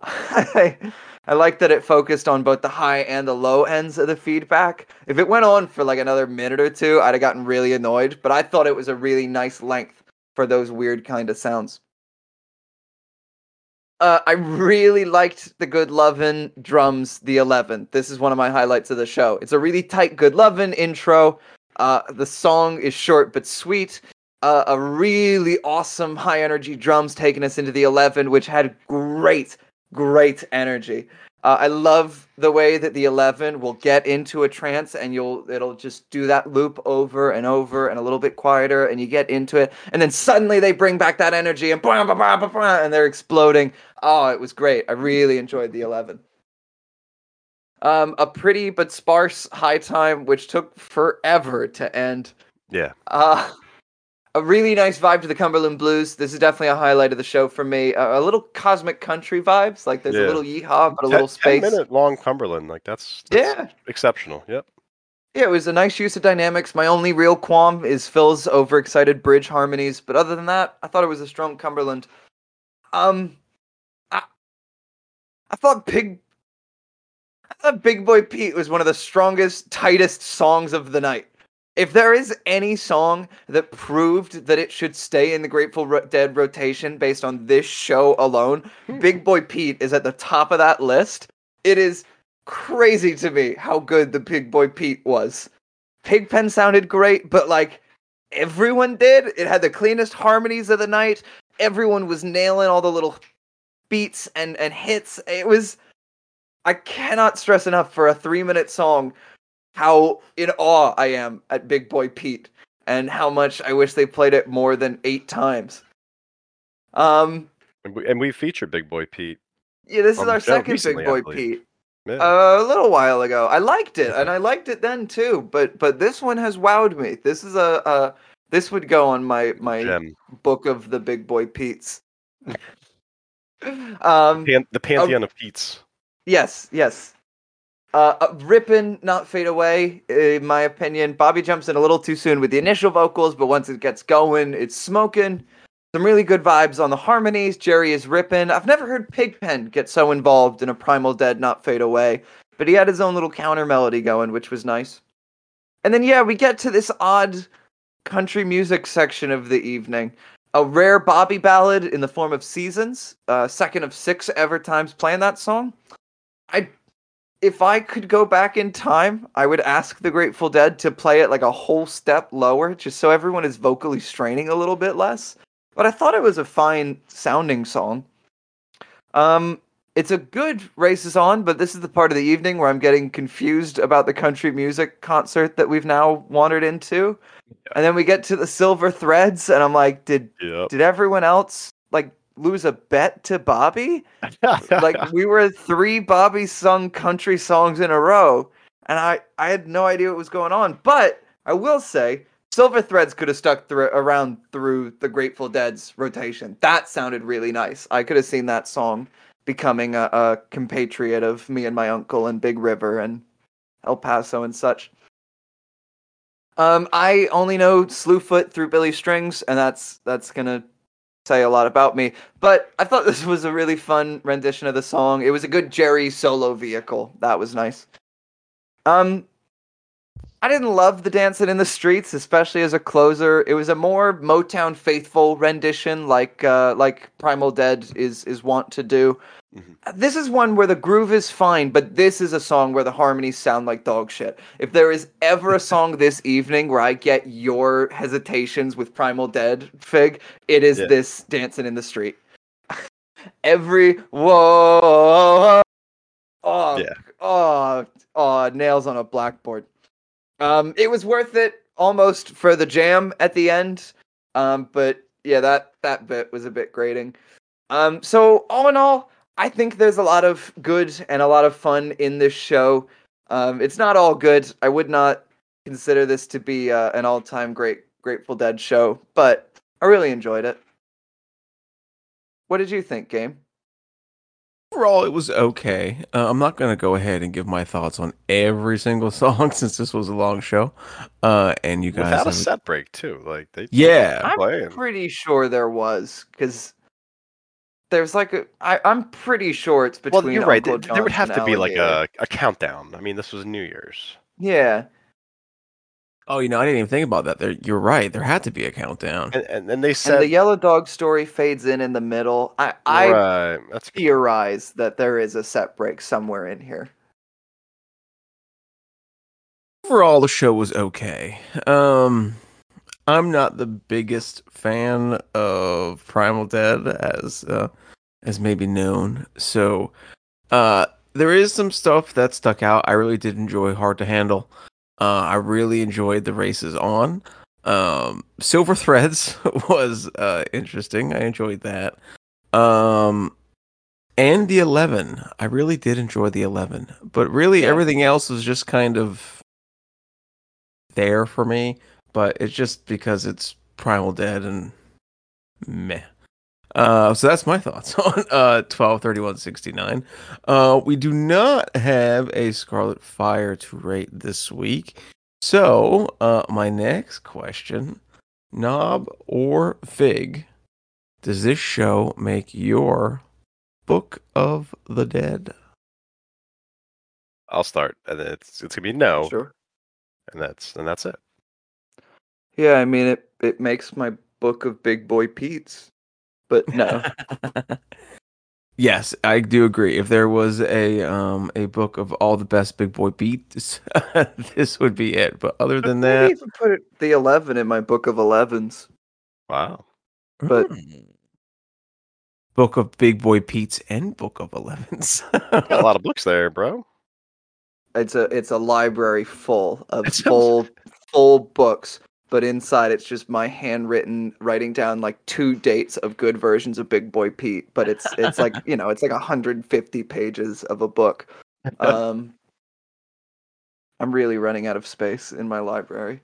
I, I like that it focused on both the high and the low ends of the feedback. If it went on for like another minute or two, I'd have gotten really annoyed, but I thought it was a really nice length for those weird kind of sounds. Uh, I really liked the Good Lovin' drums, the 11th. This is one of my highlights of the show. It's a really tight Good Lovin' intro. Uh, the song is short but sweet. Uh, a really awesome high energy drums taking us into the 11, which had great, great energy. Uh, I love the way that the Eleven will get into a trance and you'll it'll just do that loop over and over and a little bit quieter and you get into it and then suddenly they bring back that energy and blah, blah, blah, blah, blah, and they're exploding. Oh, it was great. I really enjoyed the Eleven. Um, a pretty but sparse high time, which took forever to end. Yeah. Uh, a really nice vibe to the Cumberland Blues. This is definitely a highlight of the show for me. Uh, a little cosmic country vibes, like there's Yeah. a little yeehaw, but a Ten- little space. Ten minute long Cumberland, like that's, that's Yeah, exceptional. Yep. yeah, it was a nice use of dynamics. My only real qualm is Phil's overexcited bridge harmonies, but other than that, I thought it was a strong Cumberland. Um, I, I thought Big, I thought Big Boy Pete was one of the strongest, tightest songs of the night. If there is any song that proved that it should stay in the Grateful Dead rotation based on this show alone, hmm. Big Boy Pete is at the top of that list. It is crazy to me how good the Big Boy Pete was. Pigpen sounded great, but like everyone did. It had the cleanest harmonies of the night. Everyone was nailing all the little beats and and hits. It was I cannot stress enough for a 3-minute song how in awe I am at Big Boy Pete and how much I wish they played it more than 8 times. Um And we, and we featured Big Boy Pete. yeah, this is our second recently, Big Boy. Pete. Yeah. Uh, a little while ago. I liked it, and I liked it then too. But but this one has wowed me. This is a, a this would go on my my Gem. book of the big boy Pete's. um. Pan- the pantheon of Pete's. Yes. Yes. Uh, uh, rippin', not fade away. In my opinion, Bobby jumps in a little too soon with the initial vocals, but once it gets going, it's smoking. Some really good vibes on the harmonies. Jerry is ripping. I've never heard Pigpen get so involved in a Primal Dead Not Fade Away, but he had his own little counter melody going, which was nice. And then, yeah, we get to this odd country music section of the evening. A rare Bobby ballad in the form of Seasons, uh, second of six ever times playing that song. I, if I could go back in time, I would ask the Grateful Dead to play it like a whole step lower, just so everyone is vocally straining a little bit less but I thought it was a fine sounding song. Um, it's a good races on, but this is the part of the evening where I'm getting confused about the country music concert that we've now wandered into. And then we get to the silver threads, and I'm like, did Yep. did everyone else like lose a bet to Bobby? like we were three Bobby sung country songs in a row, and I I had no idea what was going on. But I will say, Silver Threads could have stuck through around through the Grateful Dead's rotation. That sounded really nice. I could have seen that song becoming a, a compatriot of me and my uncle and Big River and El Paso and such. Um, I only know Slewfoot through Billy Strings, and that's that's gonna say a lot about me. But I thought this was a really fun rendition of the song. It was a good Jerry solo vehicle. That was nice. Um, I didn't love the dancing in the streets, especially as a closer. It was a more Motown faithful rendition, like uh, like Primal Dead is is wont to do. Mhm. This is one where the groove is fine, but this is a song where the harmonies sound like dog shit. If there is ever a song this evening where I get your hesitations with Primal Dead, Fig, it is Yeah. this dancing in the street. Every whoa, oh, Yeah. oh, oh, nails on a blackboard. Um, it was worth it almost for the jam at the end. Um, but yeah, that that bit was a bit grating. Um, so all in all, I think there's a lot of good and a lot of fun in this show. Um, it's not all good. I would not consider this to be uh, an all-time great Grateful Dead show, but I really enjoyed it. What did you think, Game? Overall, it was okay. Uh, I'm not going to go ahead and give my thoughts on every single song since this was a long show. Uh, and you guys, Without a set break too. Like they yeah, I'm playing. pretty sure there was because there's like a. I, I'm pretty sure it's between. Well, you're right. Uncle There, there would have to be like a, a countdown. I mean, this was New Year's. Yeah, Oh, you know, I didn't even think about that. There, you're right. There had to be a countdown. And and, and they and said the yellow dog story fades in in the middle. I I right. That's theorize that there is a set break somewhere in here. Overall, the show was okay. Um, I'm not the biggest fan of Primal Dead, as uh, as maybe known. So, uh, there is some stuff that stuck out. I really did enjoy Hard to Handle. Uh, I really enjoyed the races on. Um, Silver Threads was uh, interesting. I enjoyed that. Um, and the 11. I really did enjoy the 11. But really, Yeah. everything else was just kind of there for me. But it's just because it's Primal Dead and meh. Uh, so that's my thoughts on uh 123169. Uh, we do not have a Scarlet Fire to rate this week. So, uh, my next question, Knob or Fig, does this show make your Book of the Dead? I'll start, and it's it's gonna be no, Sure. and that's and that's it. Yeah, I mean it. It makes my book of Big Boy Pete's, but no. yes, I do agree. If there was a um a book of all the best big boy beats, this would be it. But other than Maybe that, even put it, the eleven in my book of elevens. Wow. but- Mm. book of big boy Pete's and book of elevens. Got a lot of books there, bro. It's a it's a library full of full full books, but inside it's just my handwritten writing down like two dates of good versions of Big Boy Pete. But it's it's like you know it's like 150 pages of a book. Um, I'm really running out of space in my library.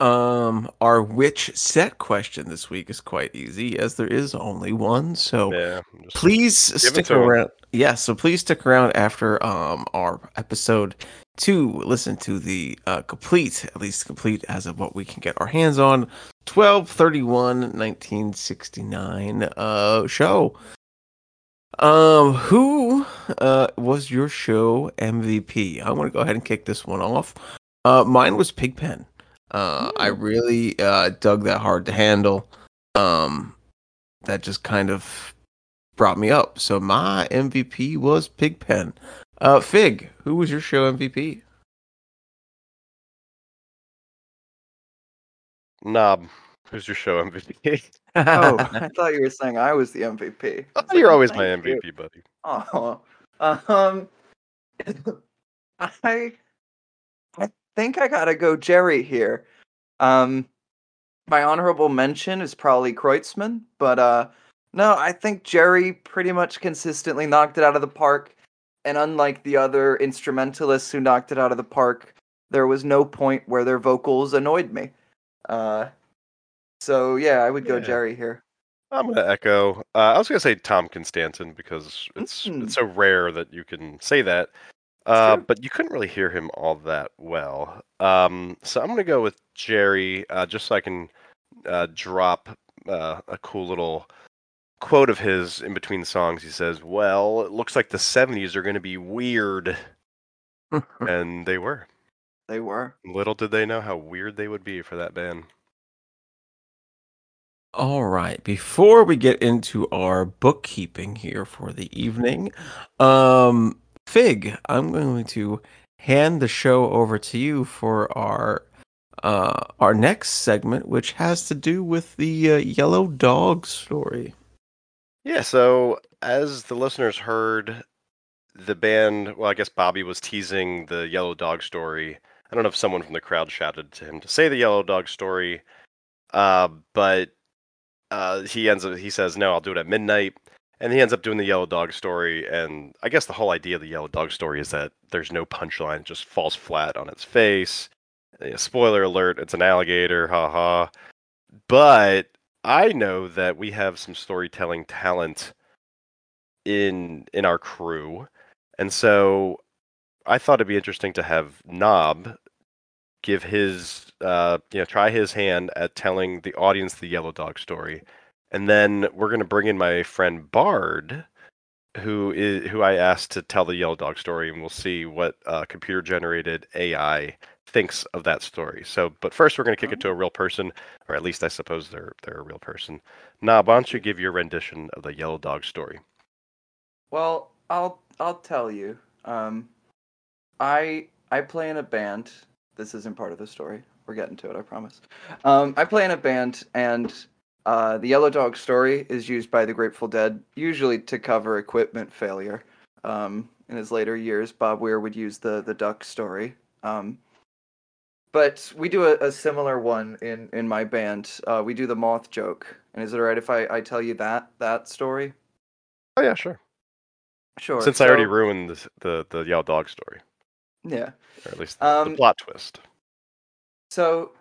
um, our which set question this week is quite easy, as there is only one. So Yeah. Please stick to 'em. around. Yeah, so please stick around after um our episode to listen to the uh, complete, at least complete as of what we can get our hands on, 1231 1969 uh show. Um, who uh was your show MVP? I want to go ahead and kick this one off. Uh, mine was Pigpen. Uh, I really uh dug that hard to handle. Um, that just kind of brought me up. So my MVP was Pigpen. Uh, Fig, who was your show MVP? Knob. Who's your show MVP? Oh, I thought you were saying I was the MVP. I was like, You're "Oh, always my thank you." MVP, buddy. Oh, um, I, I think I gotta go Jerry here. Um, my honorable mention is probably Kreutzmann, but uh, no, I think Jerry pretty much consistently knocked it out of the park. And unlike the other instrumentalists who knocked it out of the park, there was no point where their vocals annoyed me. Uh, so yeah, I would go Yeah. Jerry here. I'm gonna echo. Uh, I was gonna say Tom Constanten because it's Mm. it's so rare that you can say that. Uh, but you couldn't really hear him all that well. Um, so I'm gonna go with Jerry, uh, just so I can uh, drop uh, a cool little quote of his in between songs. He says, "Well, it looks like the '70s are gonna be weird," and they were. They were. Little did they know how weird they would be for that band. All right. Before we get into our bookkeeping here for the evening, um, Fig, I'm going to hand the show over to you for our uh our next segment, which has to do with the uh, yellow dog story. Yeah, so as the listeners heard, the band, well, I guess Bobby was teasing the Yellow Dog story. I don't know if someone from the crowd shouted to him to say the Yellow Dog story, uh, but uh, he ends up, he says, no, I'll do it at midnight. And he ends up doing the Yellow Dog story. And I guess the whole idea of the Yellow Dog story is that there's no punchline, it just falls flat on its face. Uh, spoiler alert, it's an alligator, haha. But I know that we have some storytelling talent in in our crew, and so I thought it'd be interesting to have Knob give his uh, you know try his hand at telling the audience the Yellow Dog story, and then we're gonna bring in my friend Bard, who is who I asked to tell the Yellow Dog story, and we'll see what uh, computer generated AI thinks of that story. So, but first we're gonna kick it to a real person, or at least I suppose they're they're a real person. Knob, why don't you give your rendition of the Yellow Dog story? Well, I'll I'll tell you. Um, I I play in a band. This isn't part of the story. We're getting to it. I promise. Um, I play in a band, and uh, the Yellow Dog story is used by the Grateful Dead usually to cover equipment failure. Um, in his later years, Bob Weir would use the the duck story. Um, but we do a, a similar one in in my band. Uh, we do the moth joke. And is it alright if I, I tell you that that story? Oh yeah, sure. Sure. Since I already ruined the the, the yellow dog story, yeah. or at least the, Um, the plot twist. So,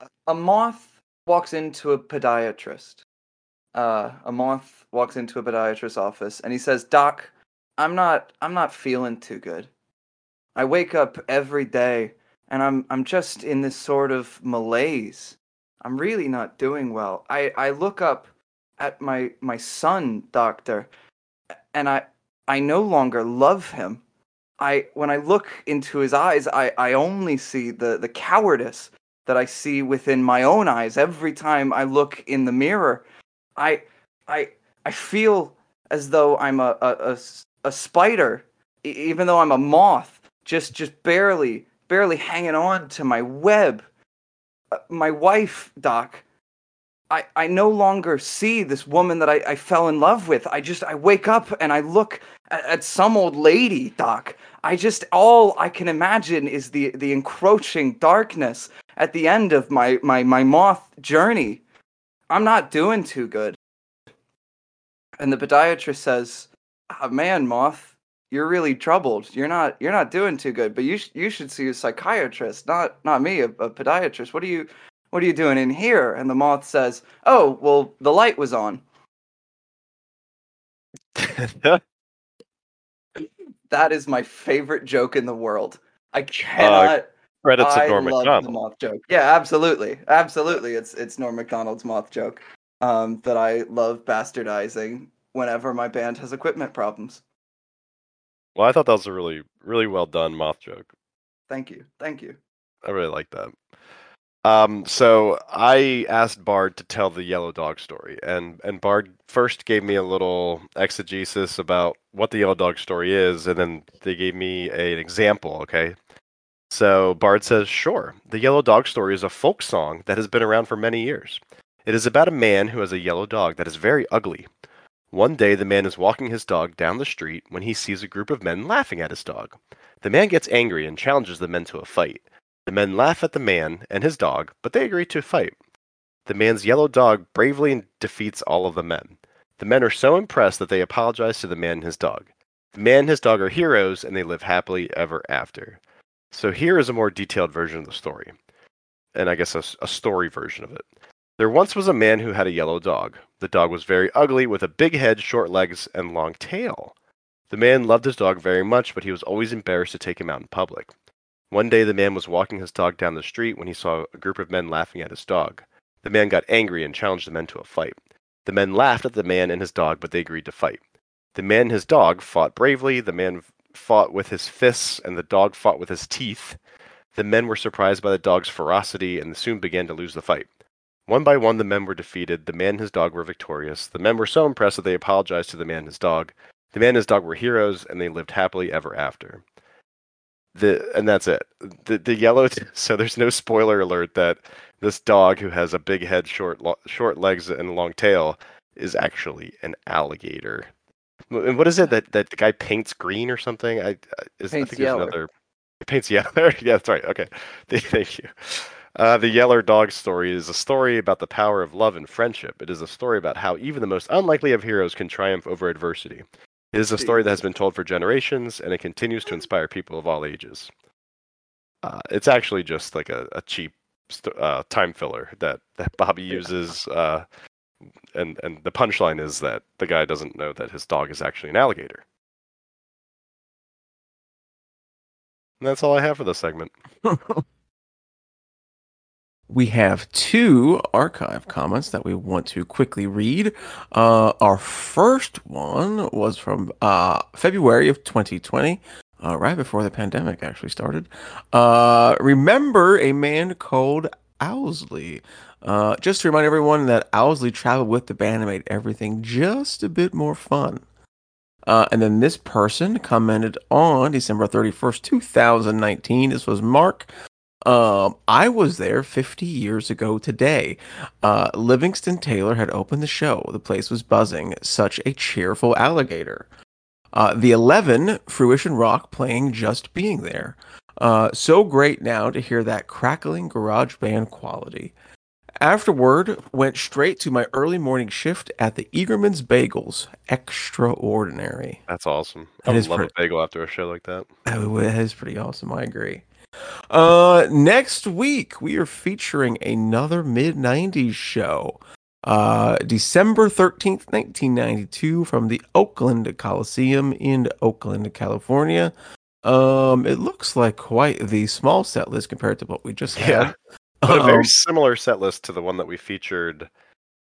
a- a moth walks into a podiatrist. Uh, a moth walks into a podiatrist's office, and he says, "Doc, I'm not, I'm not feeling too good. I wake up every day, and I'm, I'm just in this sort of malaise. I'm really not doing well. I, I look up at my, my son, doctor, and I, I no longer love him." I when I look into his eyes, I, I only see the, the cowardice that I see within my own eyes every time I look in the mirror. I I I feel as though I'm a a a spider, e- even though I'm a moth, just just barely barely hanging on to my web. Uh, my wife, Doc. I, I no longer see this woman that I, I fell in love with. I just I wake up and I look at, at some old lady, Doc. I just all I can imagine is the the encroaching darkness at the end of my my my moth journey. I'm not doing too good. And the podiatrist says, oh, "Man, moth, you're really troubled. You're not you're not doing too good. But you sh- you should see a psychiatrist, not not me, a, a podiatrist. What are you what are you doing in here?" And the moth says, "Oh, well, the light was on." That is my favorite joke in the world. I cannot. Credits I Norm love the moth joke. Yeah, absolutely, absolutely. It's it's Norm Macdonald's moth joke um, that I love bastardizing whenever my band has equipment problems. Well, I thought that was a really really well done moth joke. Thank you, thank you. I really like that. Um, so I asked Bard to tell the yellow dog story, and and Bard first gave me a little exegesis about what the yellow dog story is, and then they gave me a, an example. Okay, so Bard says, "Sure, the yellow dog story is a folk song that has been around for many years. It is about a man who has a yellow dog that is very ugly. One day, the man is walking his dog down the street when he sees a group of men laughing at his dog. The man gets angry and challenges the men to a fight." The men laugh at the man and his dog, but they agree to fight. The man's yellow dog bravely defeats all of the men. The men are so impressed that they apologize to the man and his dog. The man and his dog are heroes, and they live happily ever after. So here is a more detailed version of the story, and I guess a, a story version of it. There once was a man who had a yellow dog. The dog was very ugly, with a big head, short legs, and long tail. The man loved his dog very much, but he was always embarrassed to take him out in public. One day, the man was walking his dog down the street when he saw a group of men laughing at his dog. The man got angry and challenged the men to a fight. The men laughed at the man and his dog, but they agreed to fight. The man and his dog fought bravely. The man fought with his fists, and the dog fought with his teeth. The men were surprised by the dog's ferocity and soon began to lose the fight. One by one, the men were defeated. The man and his dog were victorious. The men were so impressed that they apologized to the man and his dog. The man and his dog were heroes, and they lived happily ever after the and that's it. The the yellow. So there's no spoiler alert that this dog who has a big head, short lo, short legs, and a long tail is actually an alligator. And what is it that that the guy paints green or something? I, I, is, I think there's another. It paints yellow. yeah, that's right. Okay, thank you. Uh, the Yeller Dog story is a story about the power of love and friendship. It is a story about how even the most unlikely of heroes can triumph over adversity. It is a story that has been told for generations, and it continues to inspire people of all ages. Uh, it's actually just like a, a cheap st- uh, time filler that, that Bobby uses, uh, and and the punchline is that the guy doesn't know that his dog is actually an alligator. And that's all I have for this segment. we have two archive comments that we want to quickly read. Uh, our first one was from uh, February of 2020, uh, right before the pandemic actually started. Uh, remember a man called Owsley. Uh, just to remind everyone that Owsley traveled with the band and made everything just a bit more fun. Uh, and then this person commented on December 31st, 2019. This was Mark. Um, I was there 50 years ago today. Uh, Livingston Taylor had opened the show. The place was buzzing. Such a cheerful alligator. Uh, the 11, Fruition Rock playing Just Being There. Uh, so great now to hear that crackling garage band quality. Afterward, went straight to my early morning shift at the Eagerman's Bagels. Extraordinary. That's awesome. That I would love pretty- a bagel after a show like that. Oh, that is pretty awesome. I agree. Uh, next week we are featuring another mid '90s show. Uh, December thirteenth, nineteen ninety-two, from the Oakland Coliseum in Oakland, California. Um, it looks like quite the small set list compared to what we just had. Yeah. But a Um, very similar set list to the one that we featured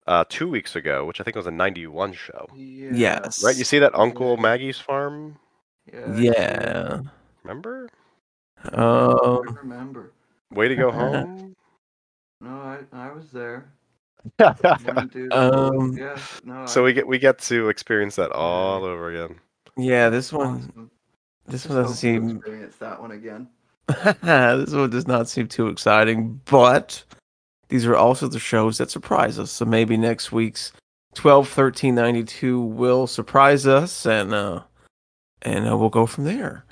uh, two weeks ago, which I think was a 91 show. Yes. Right? You see that Uncle Maggie's farm? yeah. Remember? I Um, remember. Way to go home. No, I, I was there. so Um, yeah, no, we get we get to experience that all over again. yeah, this one, awesome. this one doesn't seem experience that one again. this one does not seem too exciting, but these are also the shows that surprise us. So maybe next week's 12 13 92 will surprise us and uh and uh, we'll go from there.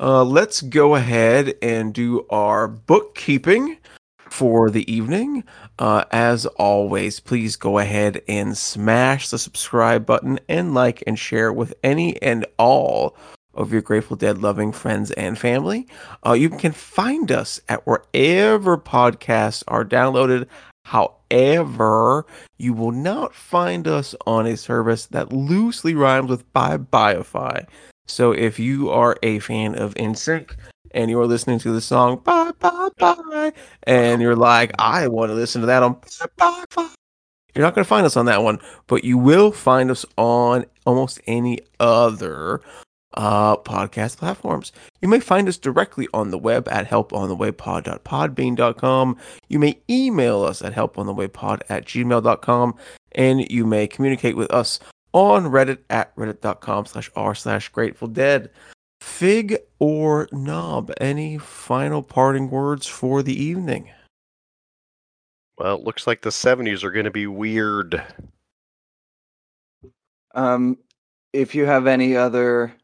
Uh let's go ahead and do our bookkeeping for the evening. Uh as always, please go ahead and smash the subscribe button and like and share with any and all of your Grateful Dead loving friends and family. Uh, you can find us at wherever podcasts are downloaded. However, you will not find us on a service that loosely rhymes with Bye Byeify. So if you are a fan of NSYNC and you're listening to the song Bye Bye Bye, and you're like, I want to listen to that on Bye Bye Bye, you're not going to find us on that one, but you will find us on almost any other uh, podcast platforms. You may find us directly on the web at helponthewaypod.podbean.com. You may email us at helponthewaypod at gmail.com. And you may communicate with us on Reddit at reddit.com slash r slash grateful dead. Fig or knob, any final parting words for the evening? Well, it looks like the 70s are going to be weird. Um, if you have any other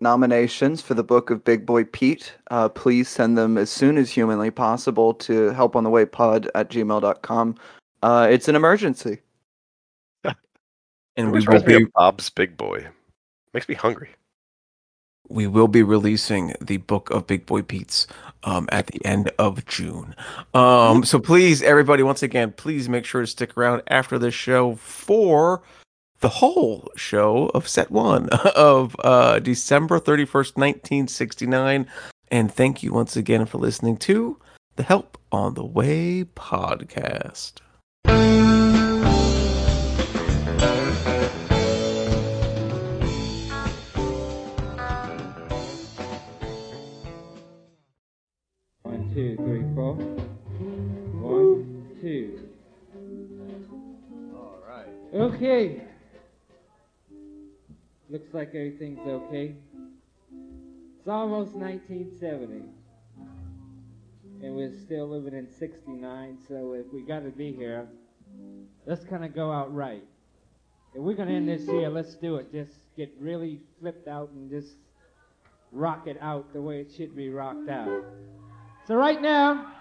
nominations for the book of Big Boy Pete, uh, please send them as soon as humanly possible to helponthewaypod at gmail.com. Uh, it's an emergency. And we will be Bob's Big Boy. Makes me hungry. we will be releasing the book of Big Boy Pete's um, at the end of June. Um, so please, everybody, once again, please make sure to stick around after this show for the whole show of set one of uh, December 31st, 1969. And thank you once again for listening to the Help on the Way podcast. Two, three, four. One, two. All right. Okay. Looks like everything's okay. It's almost 1970. And we're still living in 69, so if we gotta be here, let's kind of go out right. If we're gonna end this year, let's do it. Just get really flipped out and just rock it out the way it should be rocked out. So right now,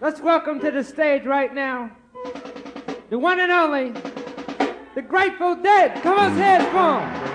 let's welcome to the stage right now the one and only, the Grateful Dead. Come on, hands for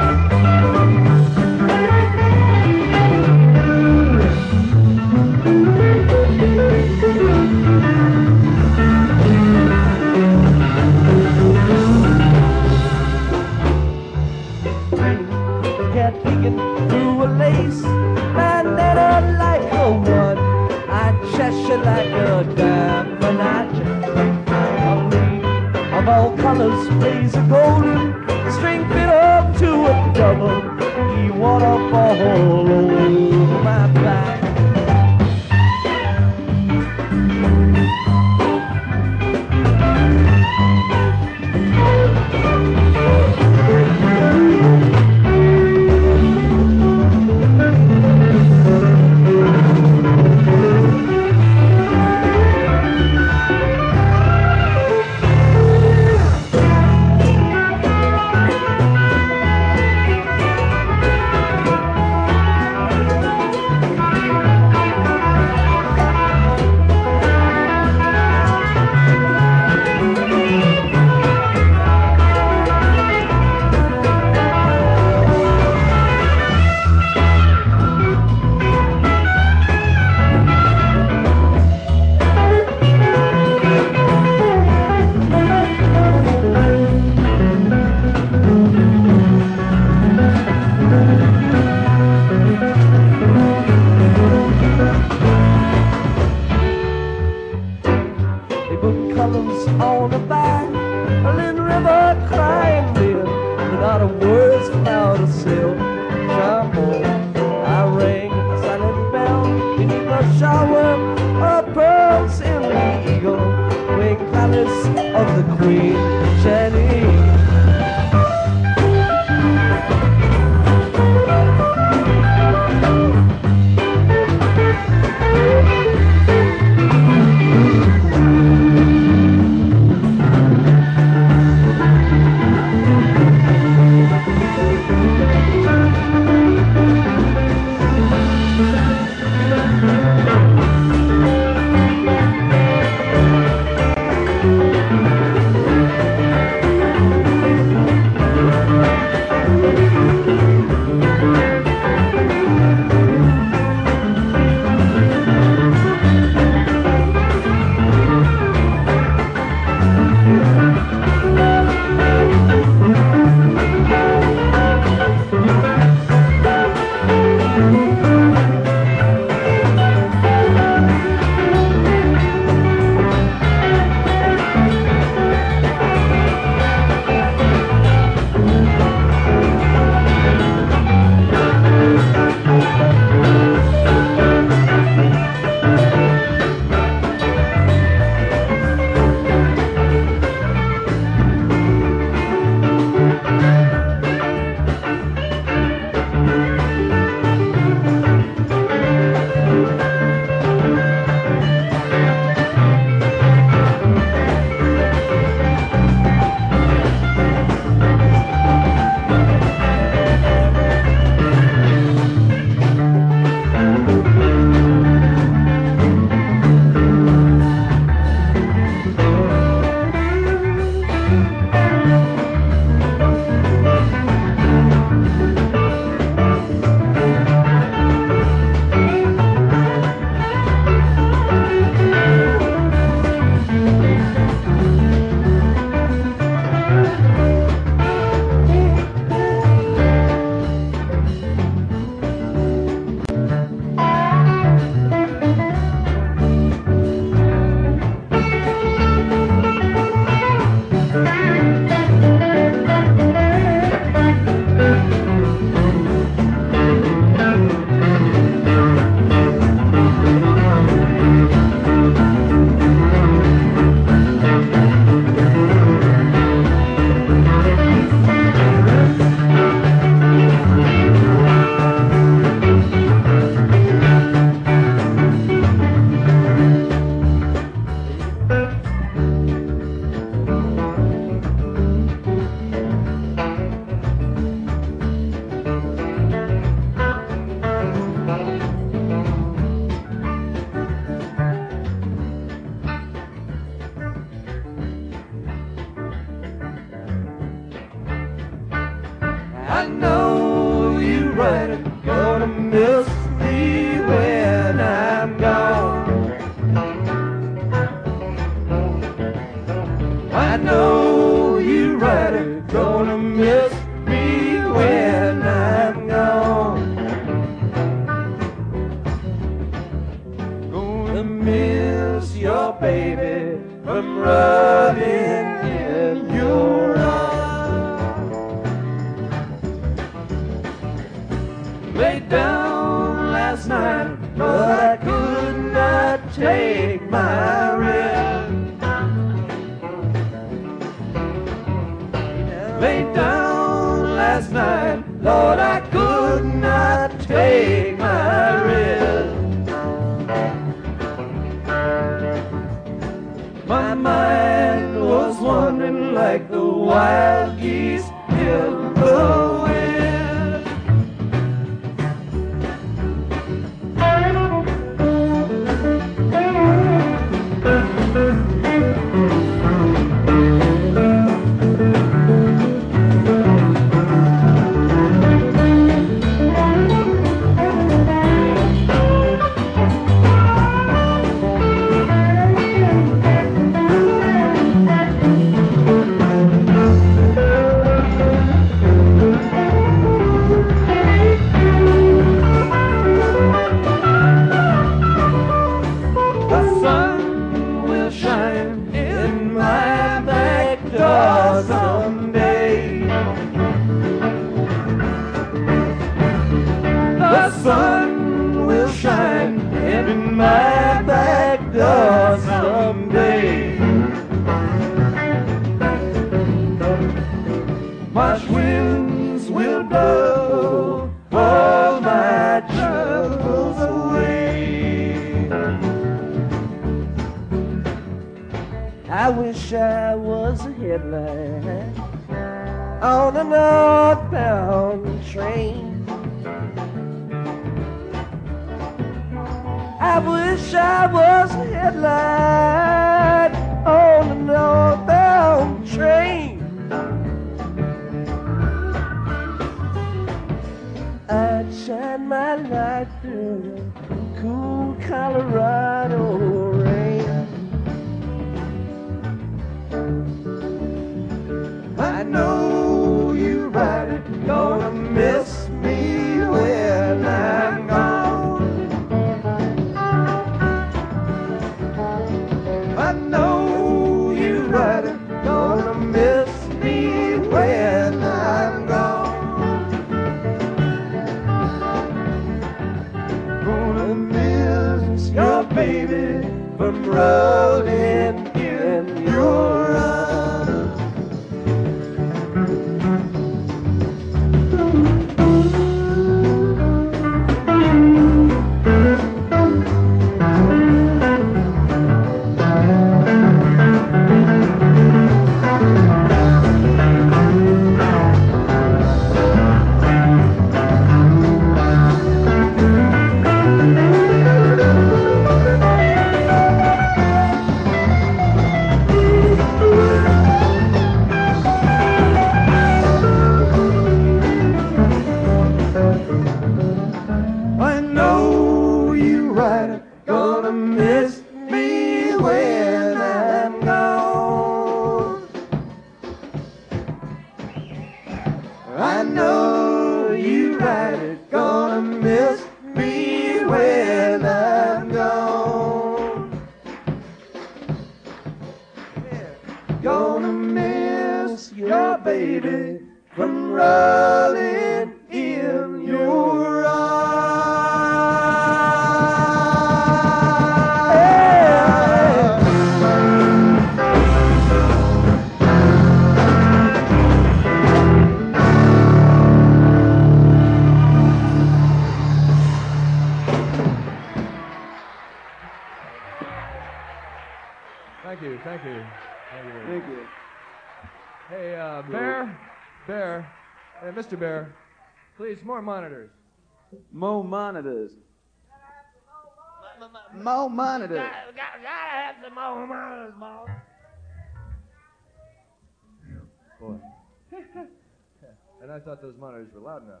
I thought those monitors were loud enough.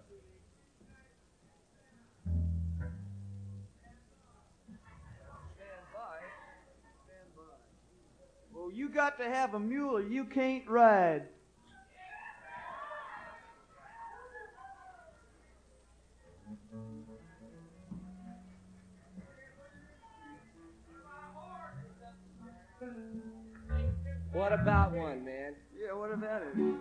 Stand by. Stand by. Well, you got to have a mule or you can't ride. What about one, man? Yeah, what about it?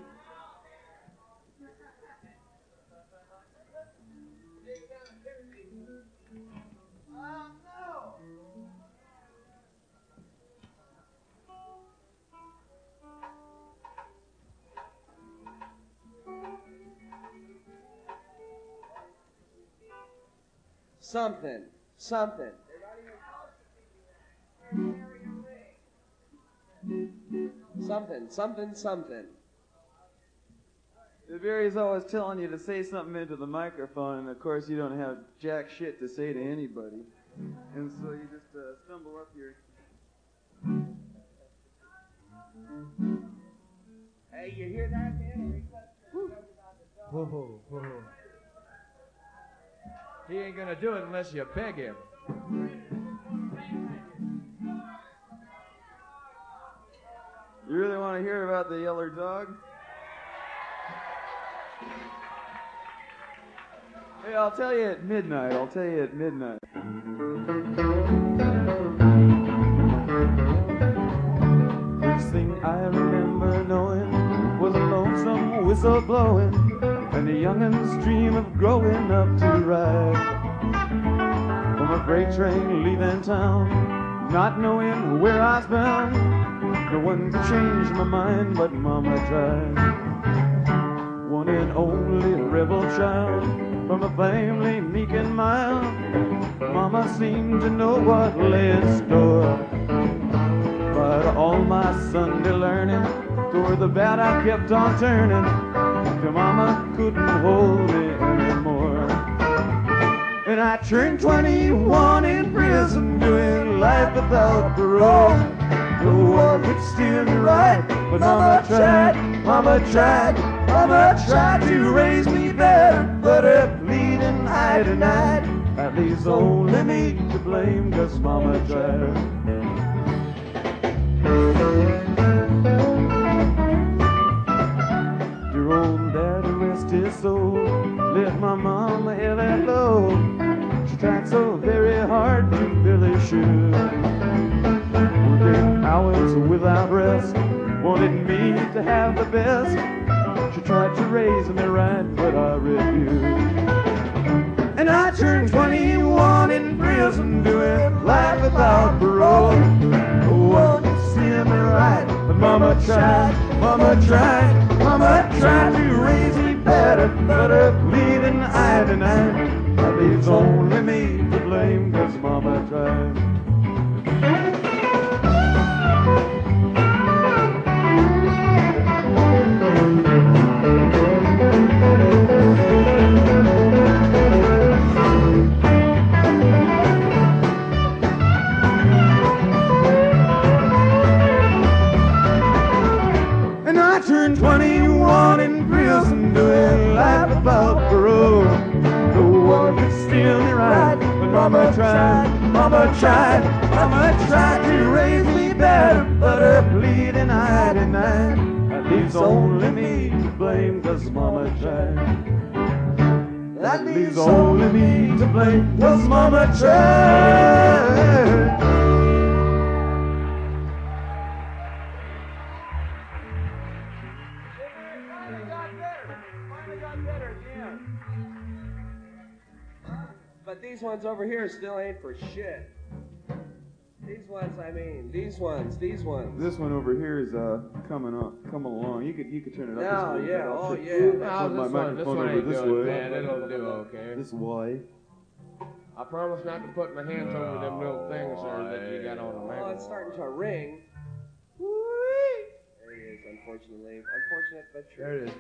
Something, something. Something, something, something. The Barry's always telling you to say something into the microphone, and of course you don't have jack shit to say to anybody, and so you just uh, stumble up here. Hey, you hear that, man? Whoa, whoa. He ain't gonna do it unless you beg him. You really want to hear about the yeller dog? Hey, I'll tell you at midnight. I'll tell you at midnight. First thing I remember knowing was a lonesome whistle blowing and a youngin's dream of growing up to ride from a freight train leaving town, not knowing where I was bound. No one could change my mind, but Mama tried. One and only rebel child from a family meek and mild. Mama seemed to know what lay in store. But all my Sunday learning, toward the bad I kept on turning. Till Mama couldn't hold me anymore. And I turned 21 in prison, doing life without parole. No one could steer me right, but Mama tried, Mama tried, Mama tried to raise me better, but her pleading I denied. That leaves only me to blame, cause Mama tried. Let my mama hear that low. She tried so very hard to fill his shoes working hours without rest, wanted me to have the best. She tried to raise me right, but I refused. And I turned 21 in prison, doing life without parole. One could steer me right, but Mama tried, Mama tried, Mama tried to raise me better, but her pleading I denied. That leaves only me to blame, cause Mama tried. And Mama tried, Mama tried, Mama tried to raise me better, but her pleading I denied. That leaves only me to blame, cause Mama tried. That leaves only me to blame, cause Mama tried. These ones over here still ain't for shit. These ones, I mean, these ones, these ones. This one over here is uh coming up, coming along. You could you could turn it up. No, just a yeah, bit. I'll oh, put- yeah. I'll No, put my this one, this microphone one over ain't this good, way. man. It'll do okay. This way. I promise not to put my hands over them little things there that you got on the Oh, microphone. it's starting to ring. There it is, unfortunately. Unfortunate, but true. There it is.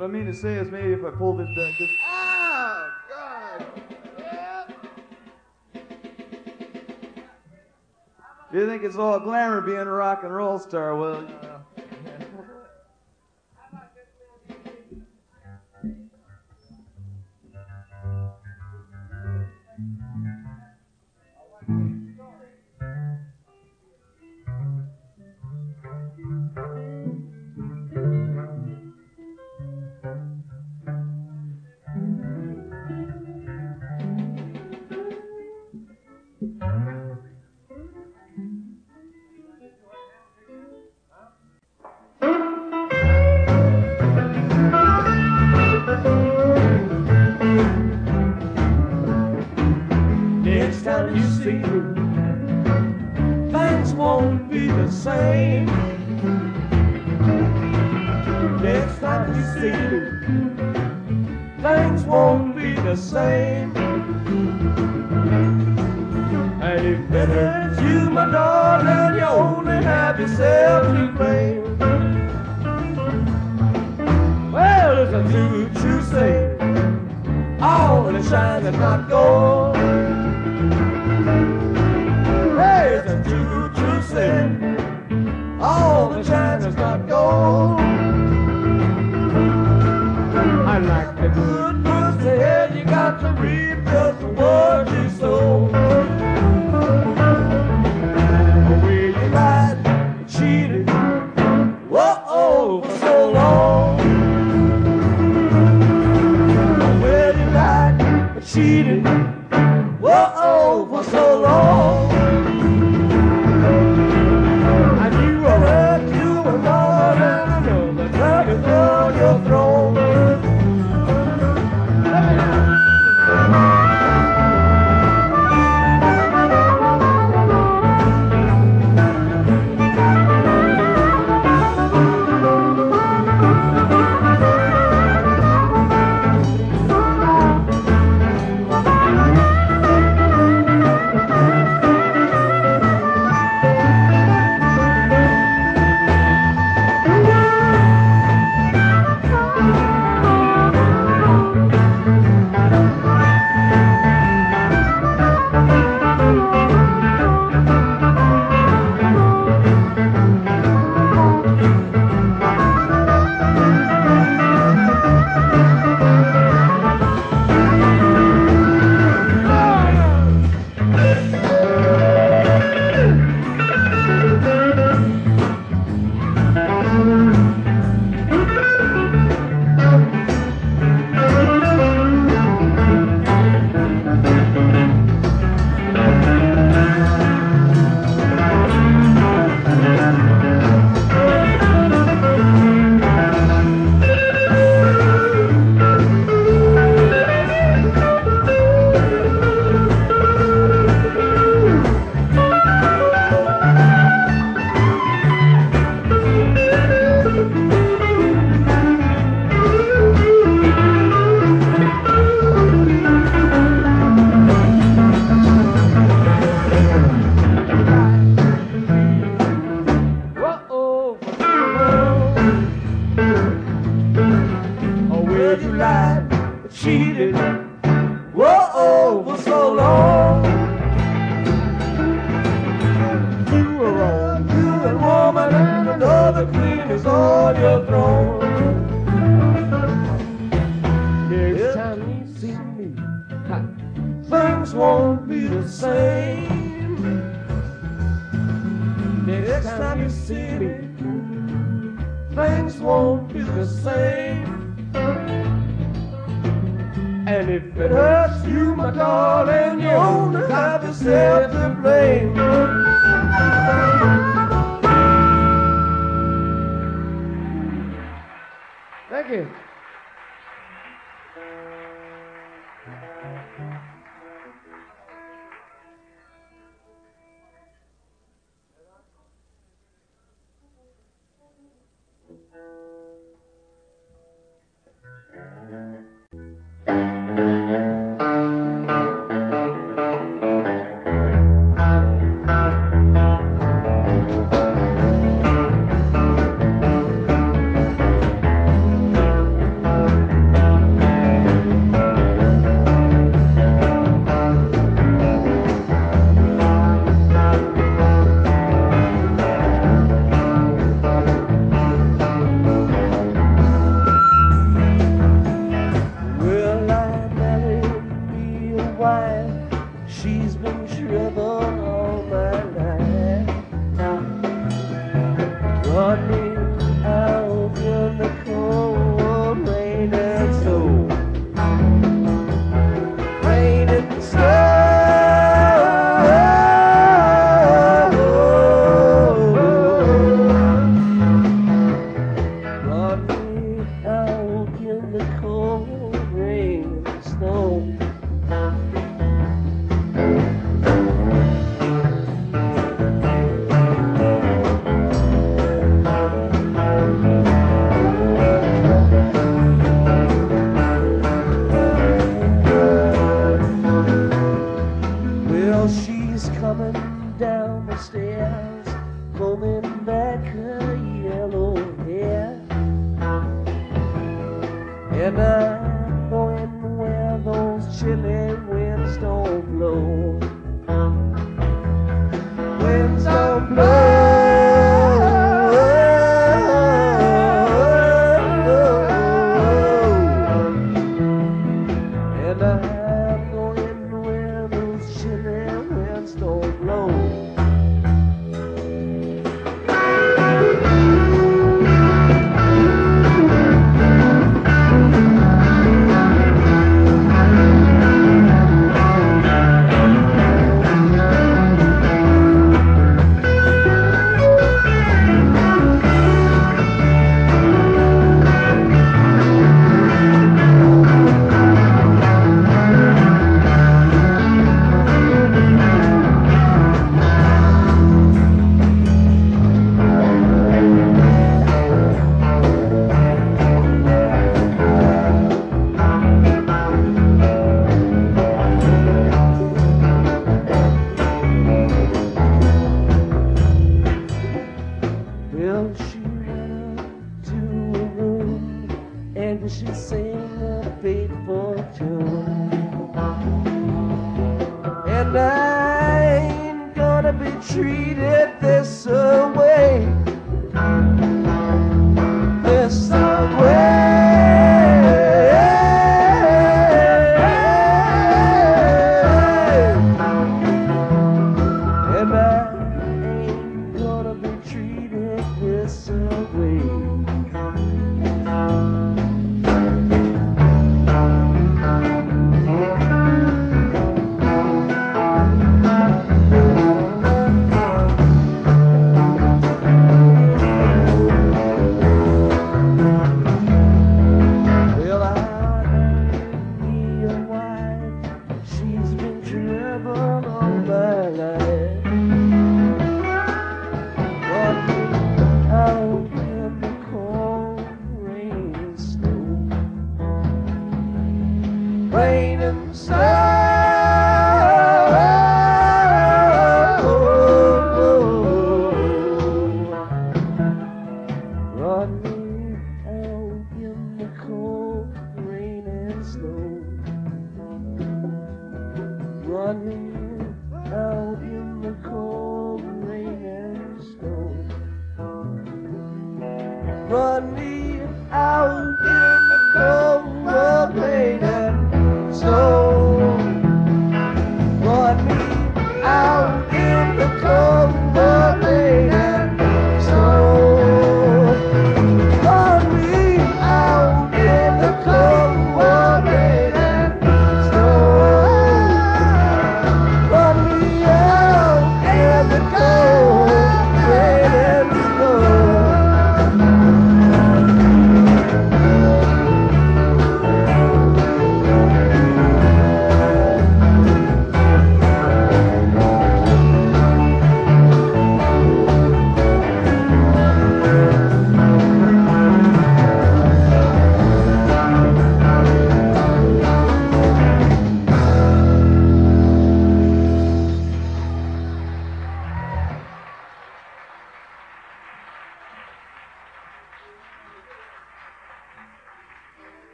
What I mean to say is maybe if I pull this back, this. Ah, God. You think it's all glamour being a rock and roll star? Well,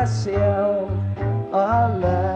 find myself alive.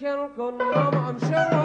Mama, I'm sure.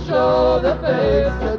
Show the face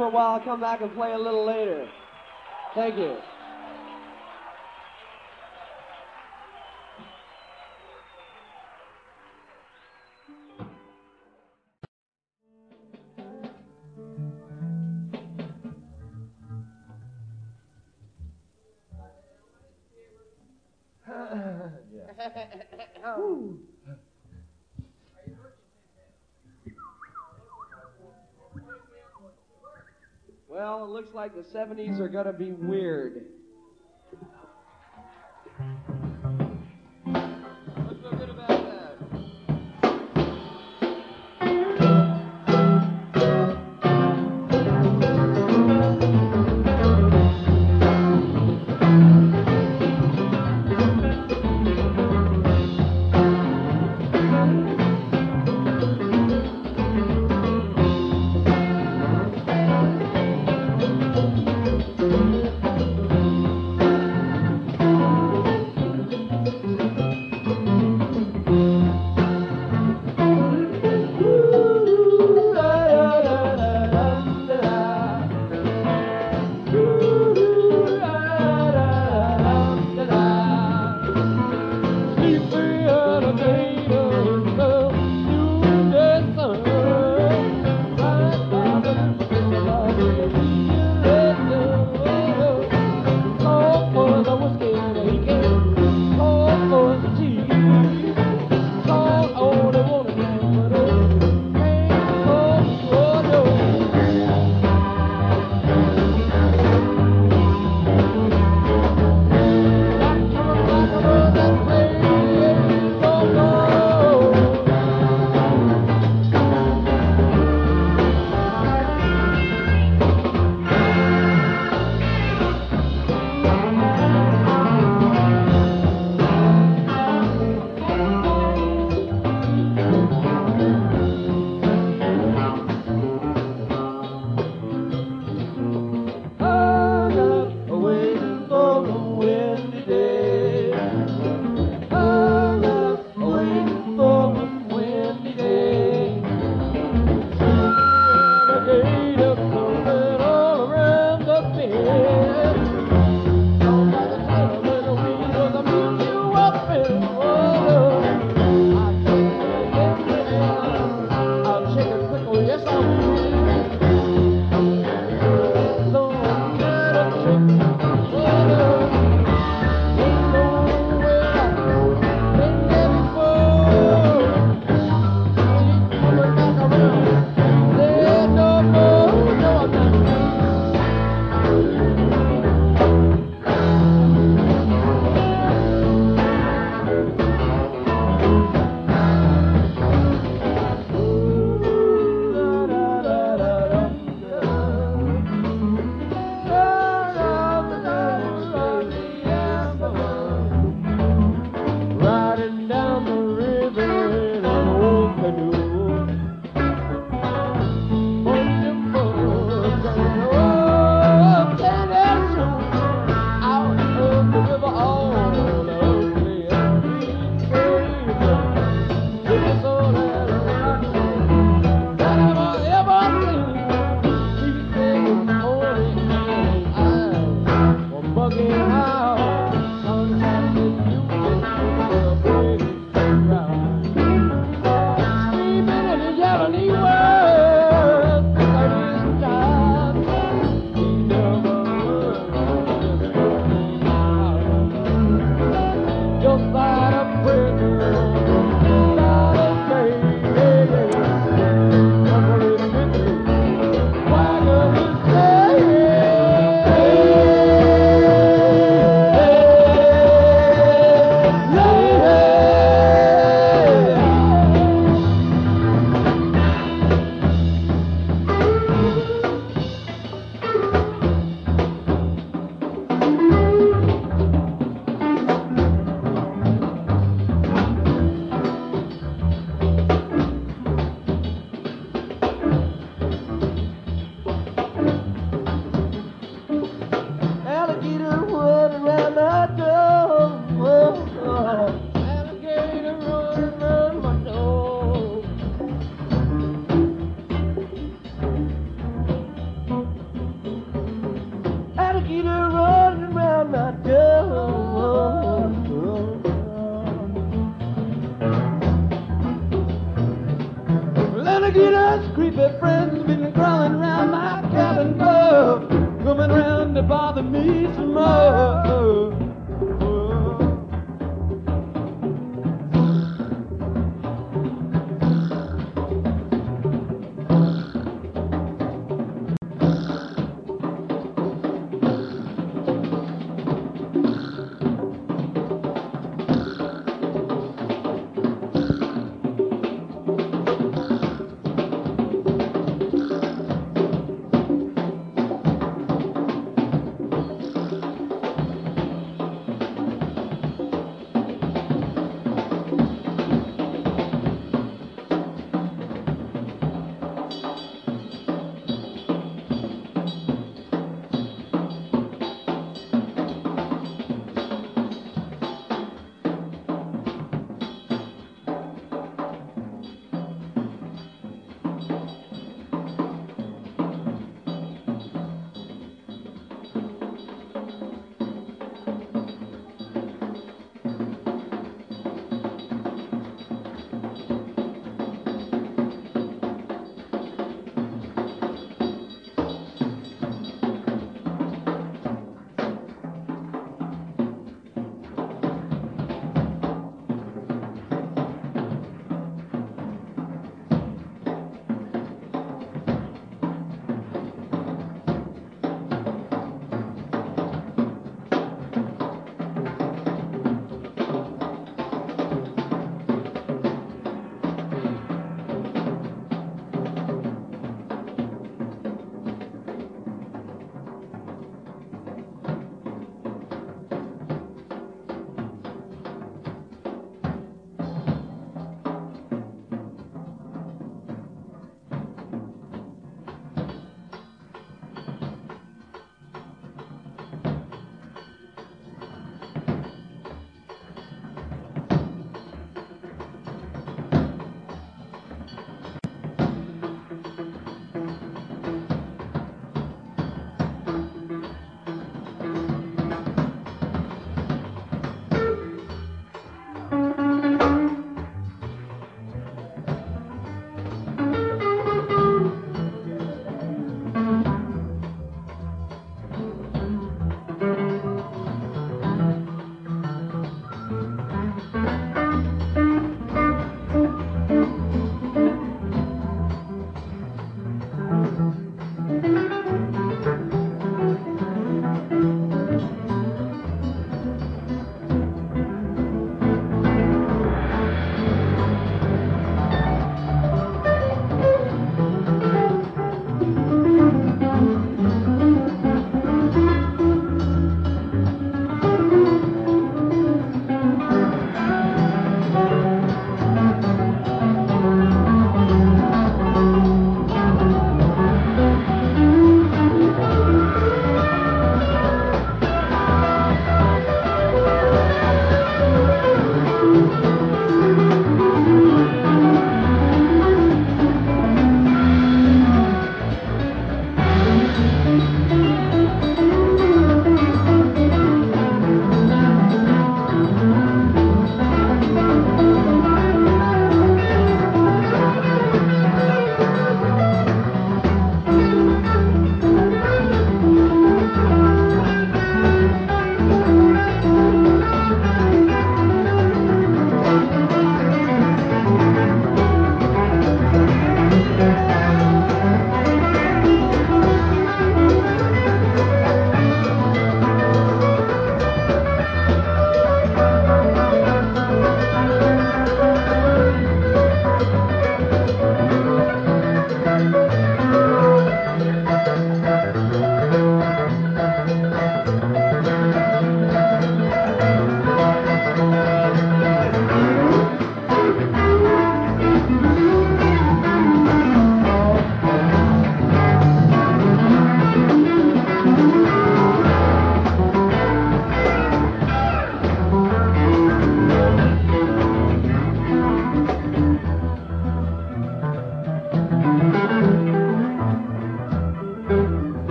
for a while, I'll come back and play a little later. Thank you. Well, it looks like the 70s are going to be weird.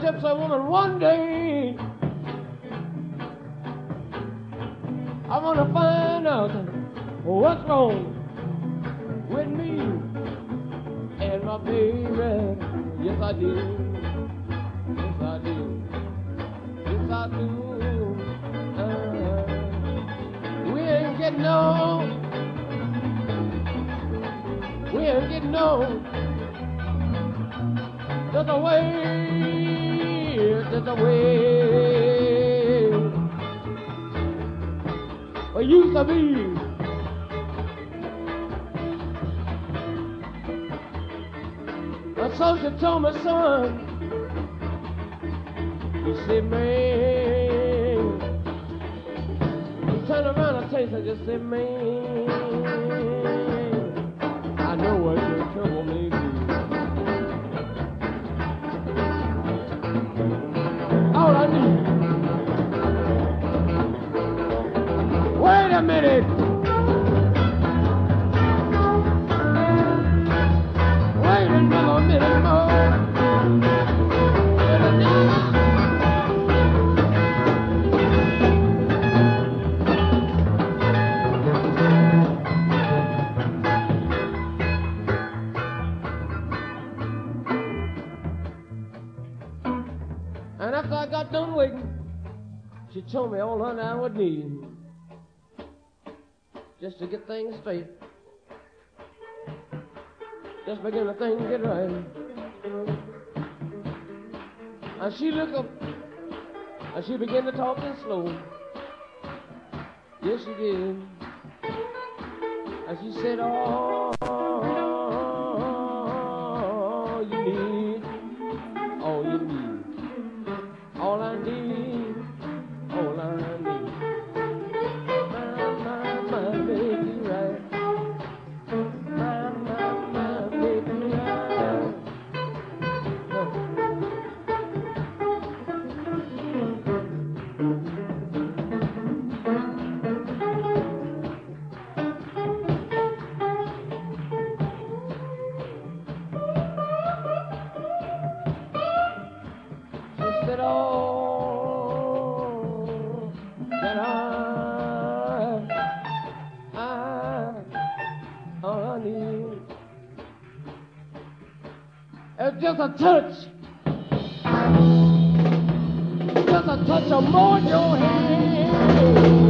Chips, I want to run. Wait a minute! told me all I would need just to get things straight. Just begin to things get right. And she looked up and she began to talk and slow. Yes, she did. And she said, oh. just a touch, just a touch of more your hand.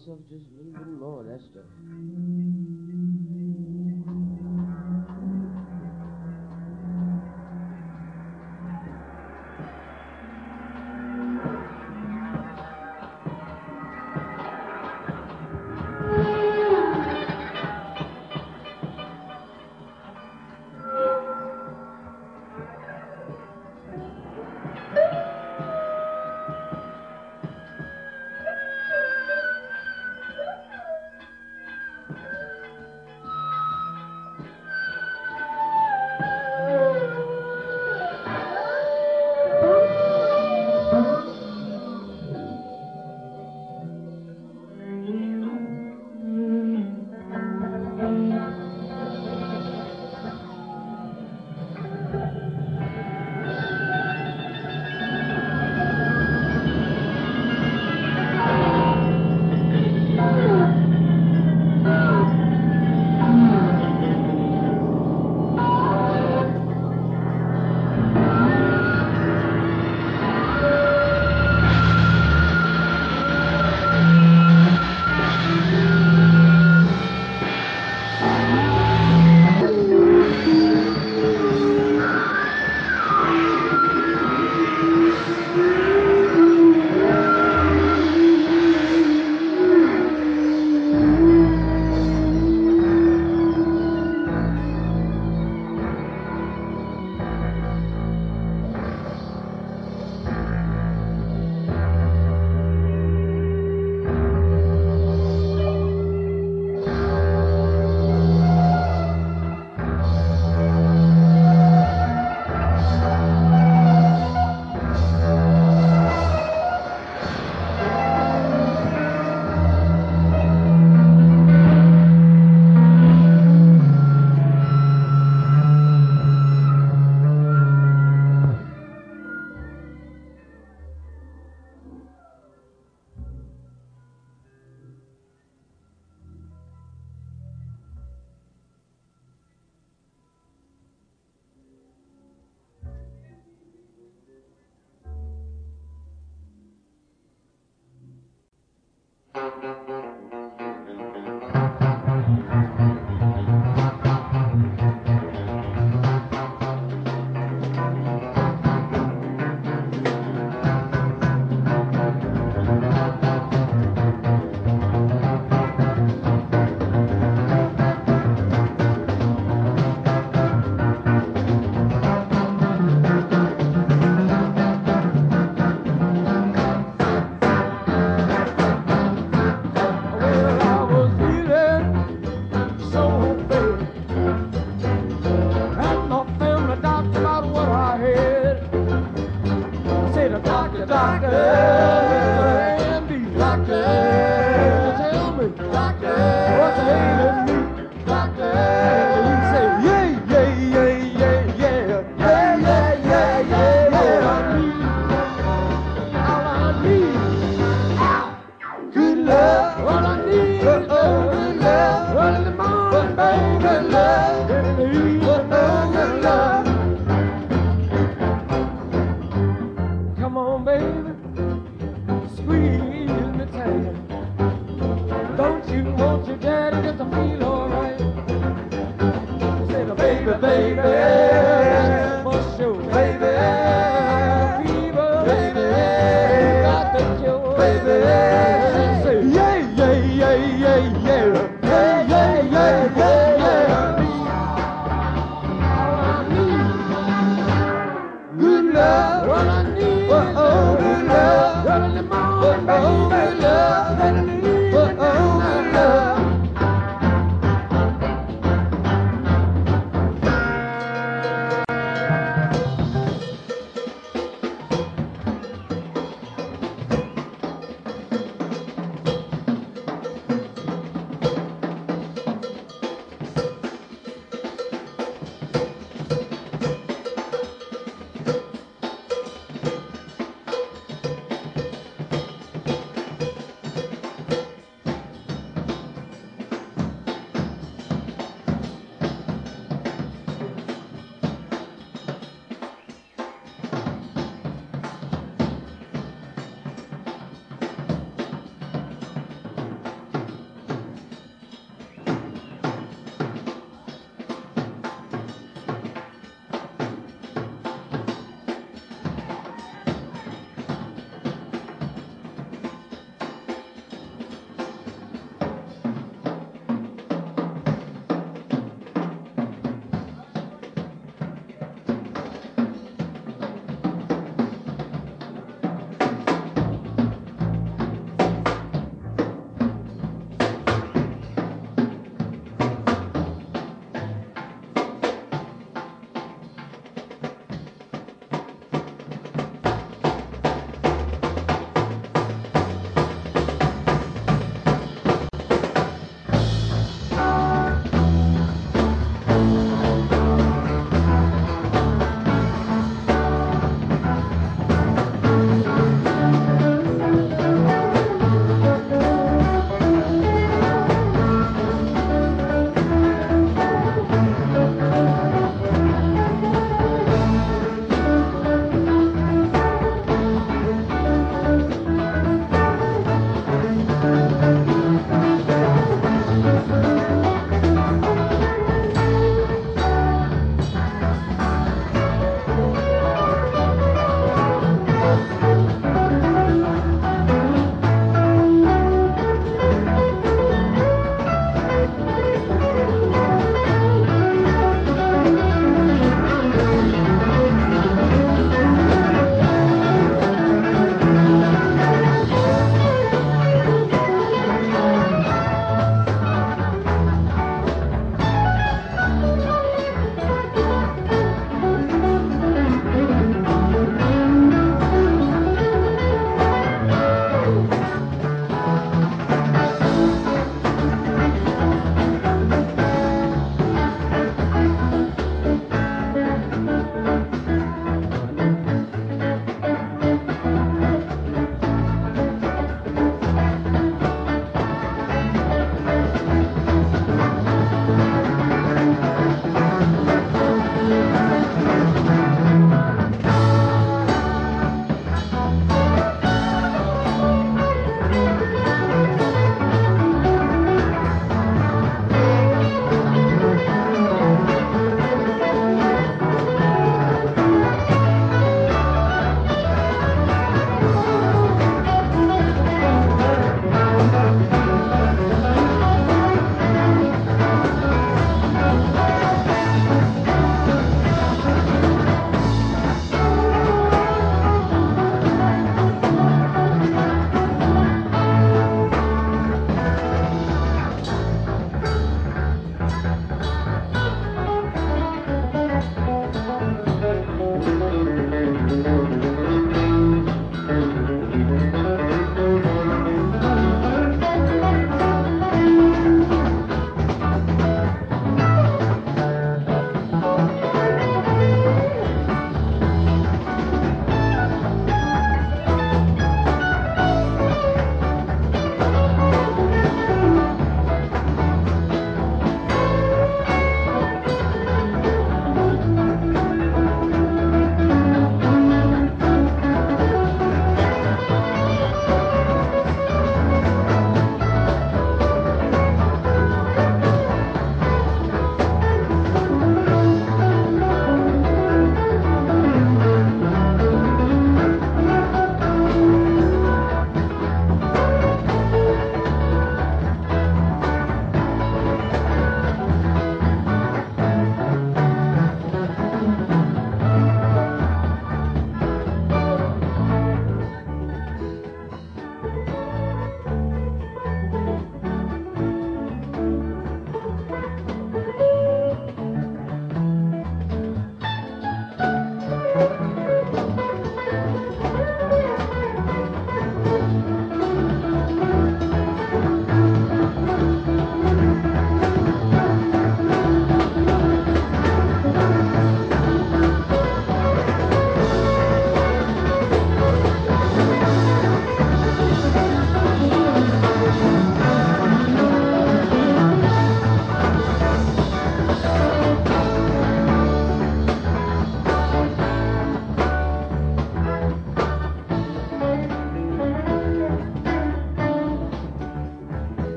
myself just a little bit lower. That's stuff.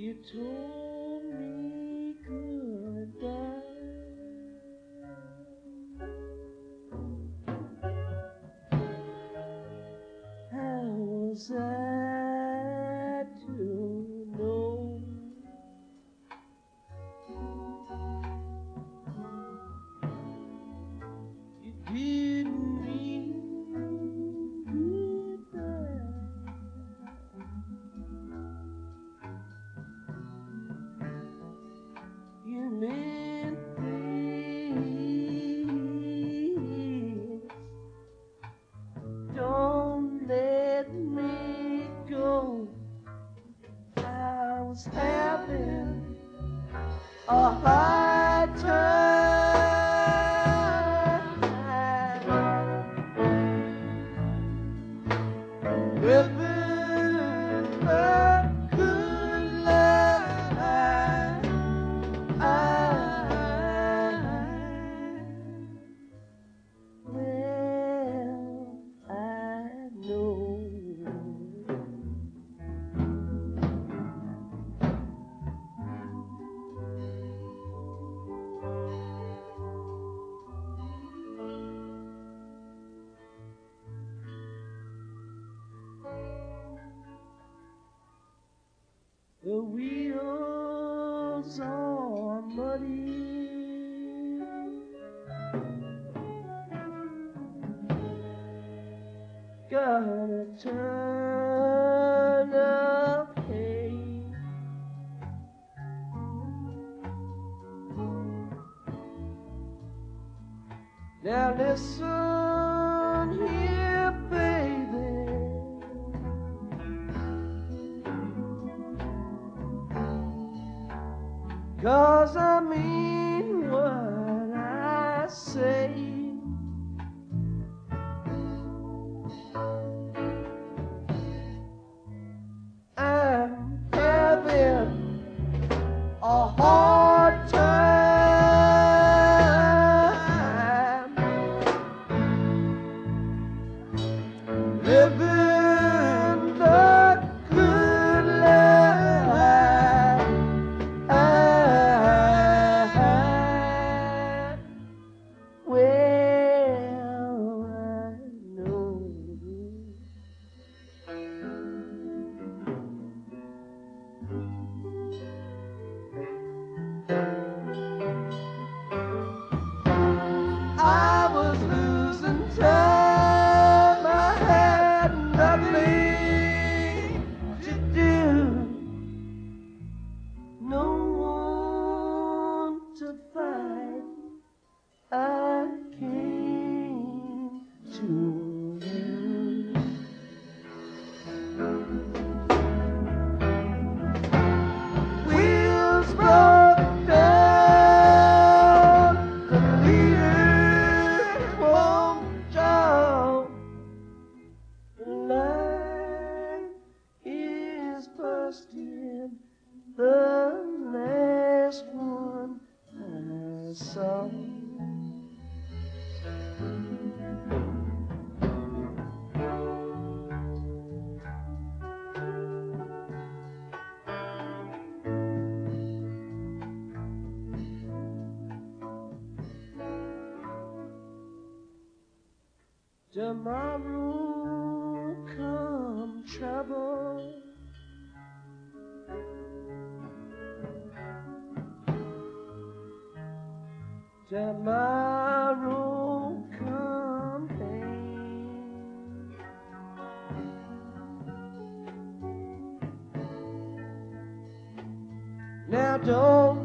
You told Tomorrow come trouble. Tomorrow come pain. Now don't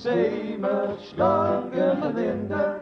stay much longer, Melinda.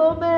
Let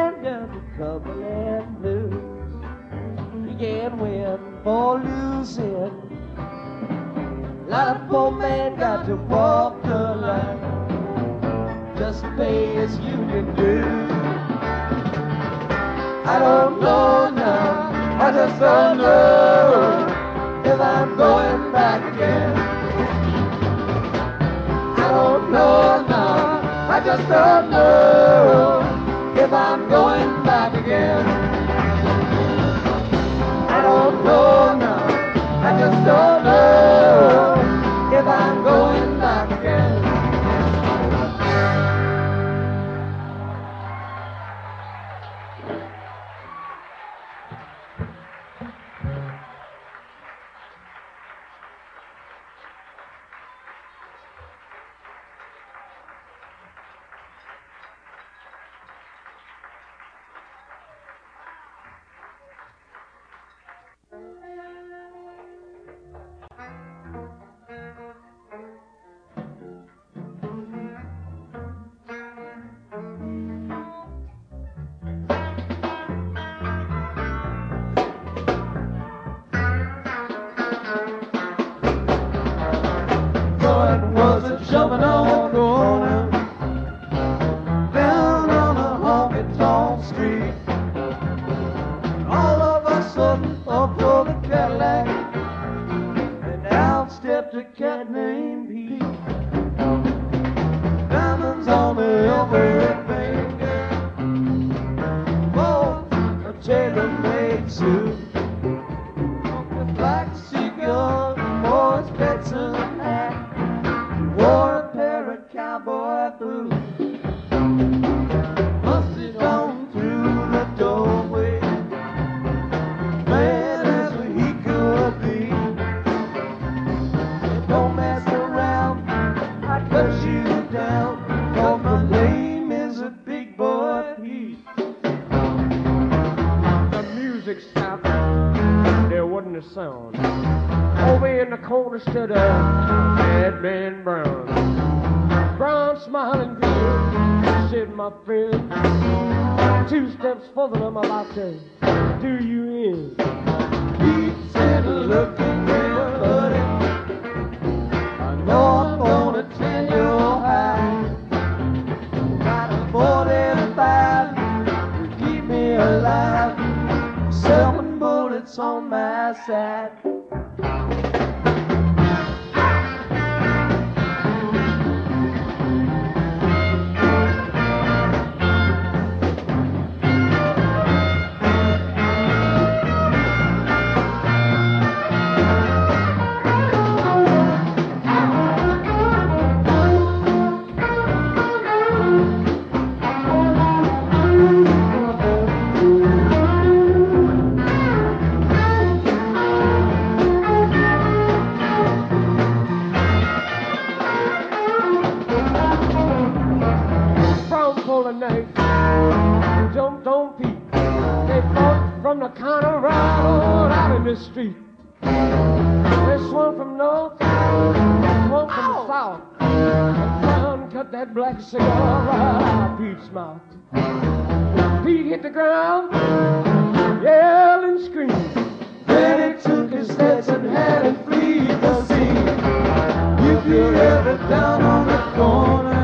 from the Colorado out in the street. This one from north, this one from Ow. south. The cut that black cigar out of Pete's mouth. Pete hit the ground, yelled and screamed. Then he took his steps and had him flee the scene. If you're ever down on the corner.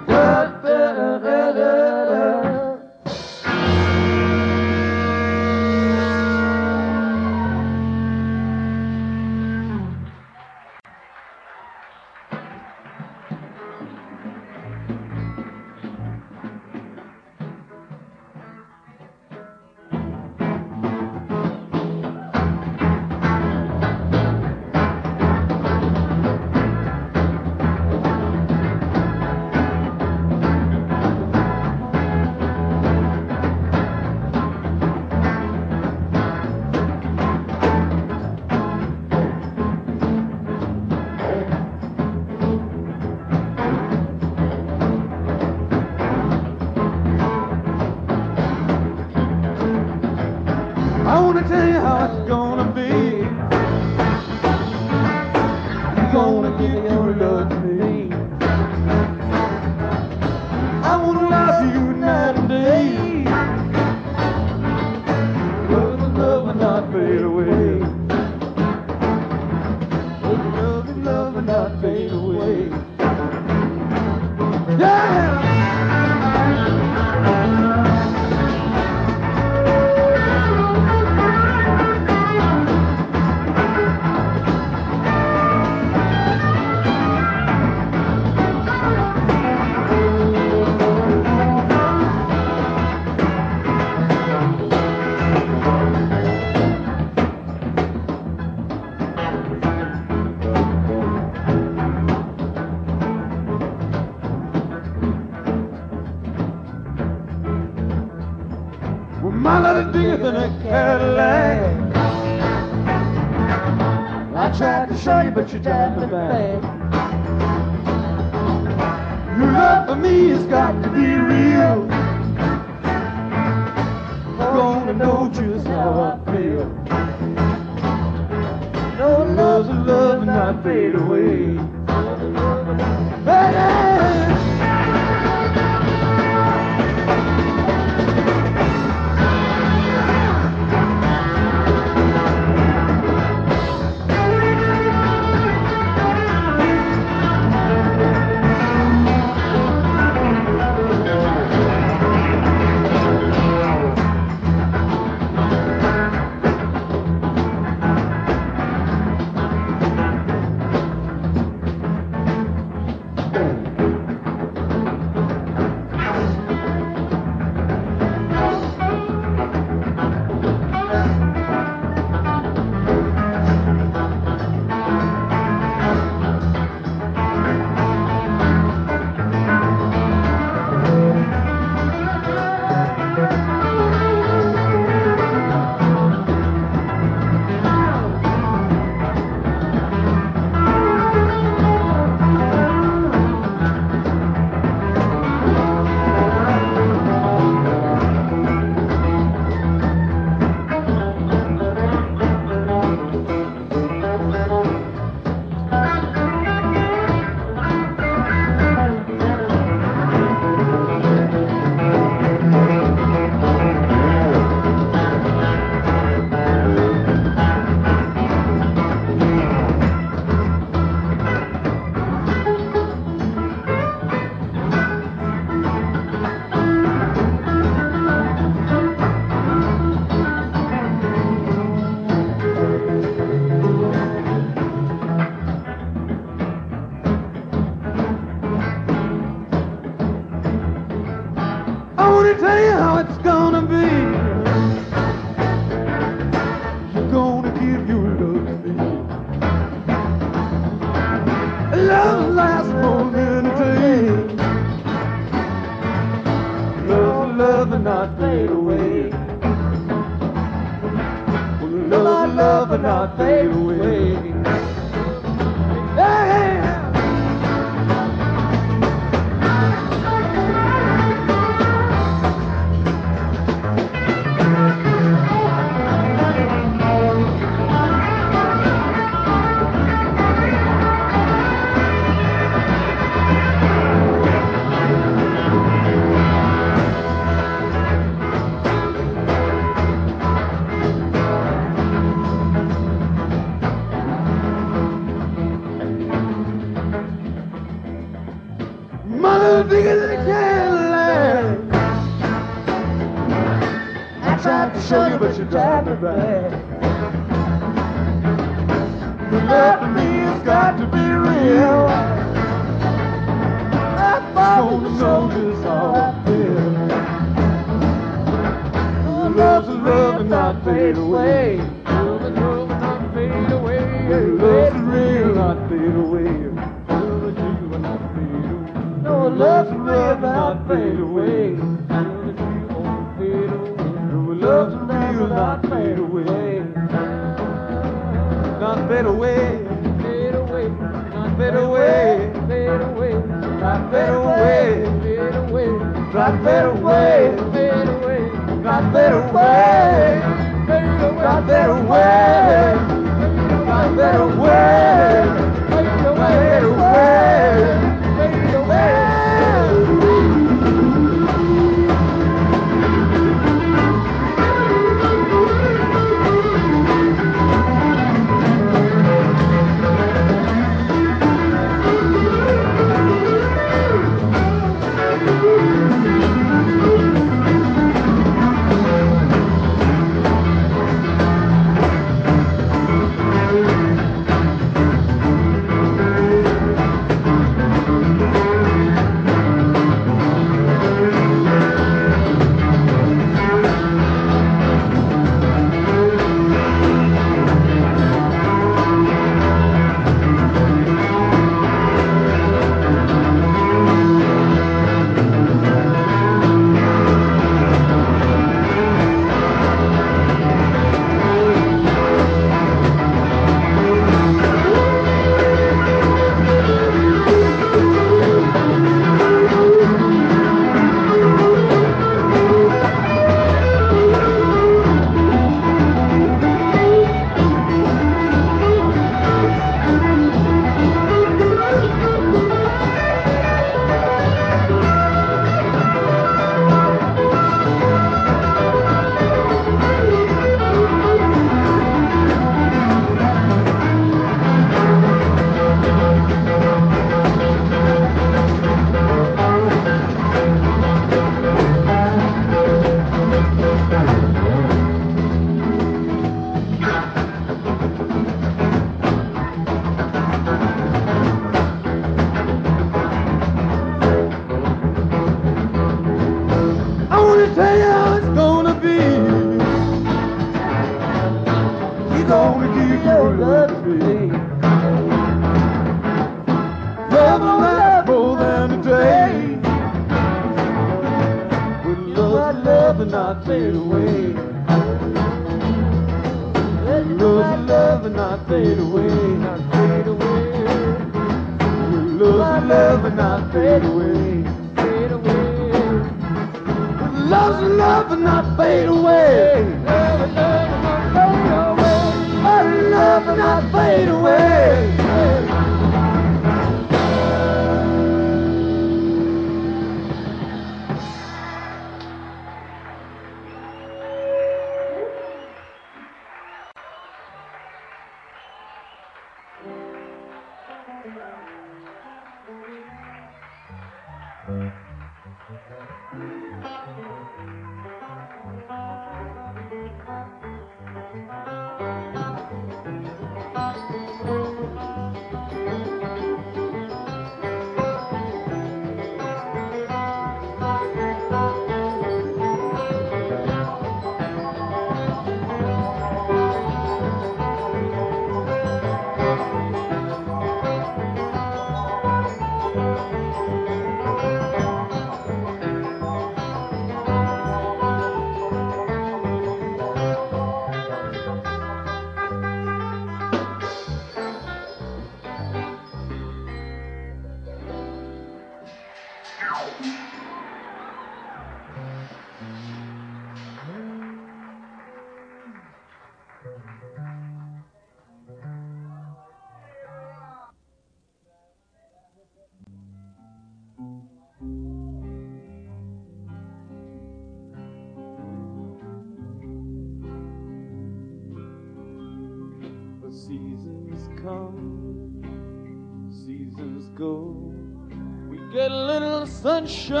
Sunshine,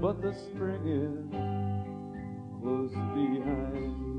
but the spring is close behind.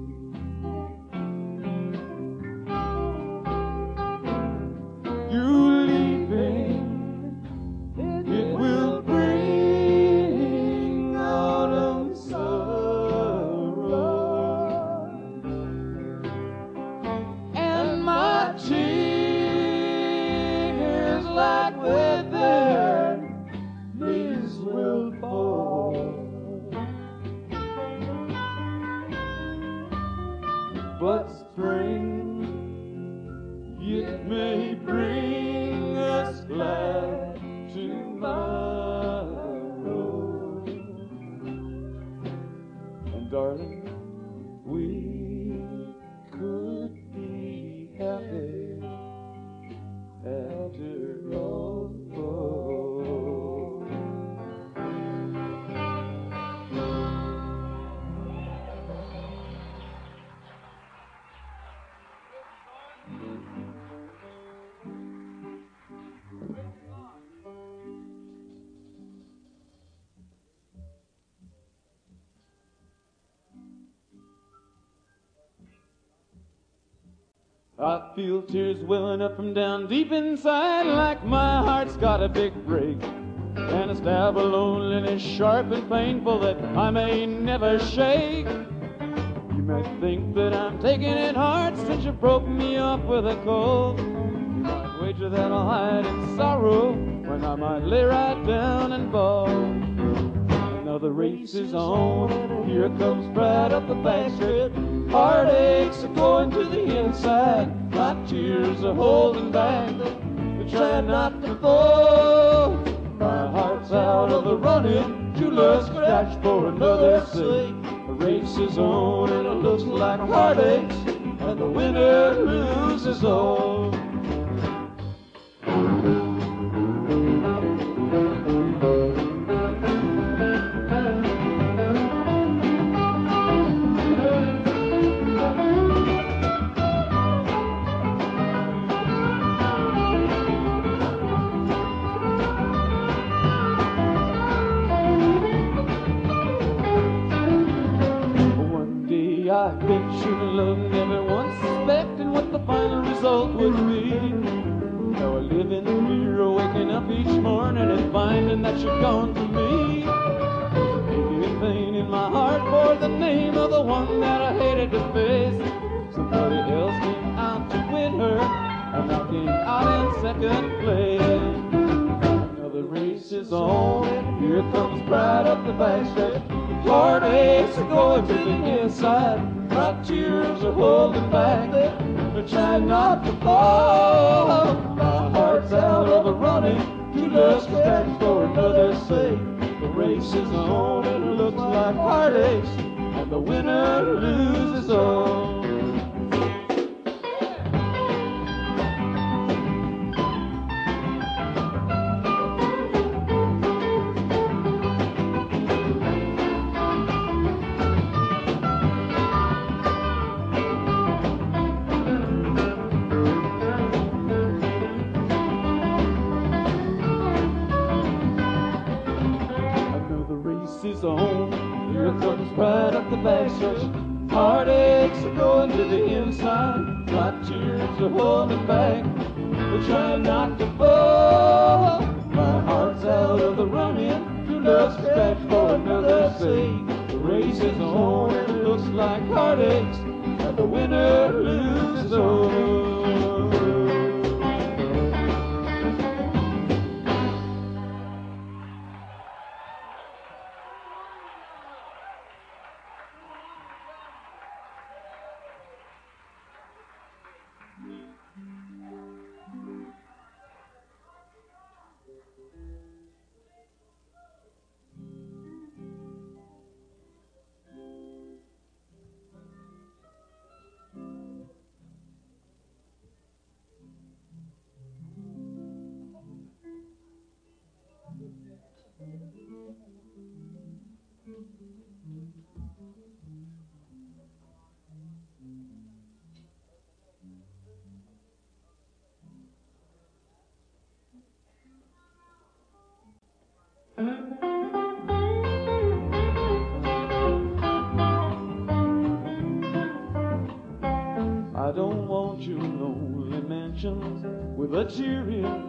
Feel tears welling up from down deep inside, like my heart's got a big break. And a stab of loneliness sharp and painful that I may never shake. You might think that I'm taking it hard since you broke me off with a cold. You might wager that I'll hide in sorrow when I might lay right down and bawl. Now the race is on. Here comes pride up the backstretch. Heartaches are going to the inside. My tears are holding back. They try not to fall. My heart's out of the running. too love scratched for another sake. The race is on and it looks like heartaches. And the winner loses all. the cheering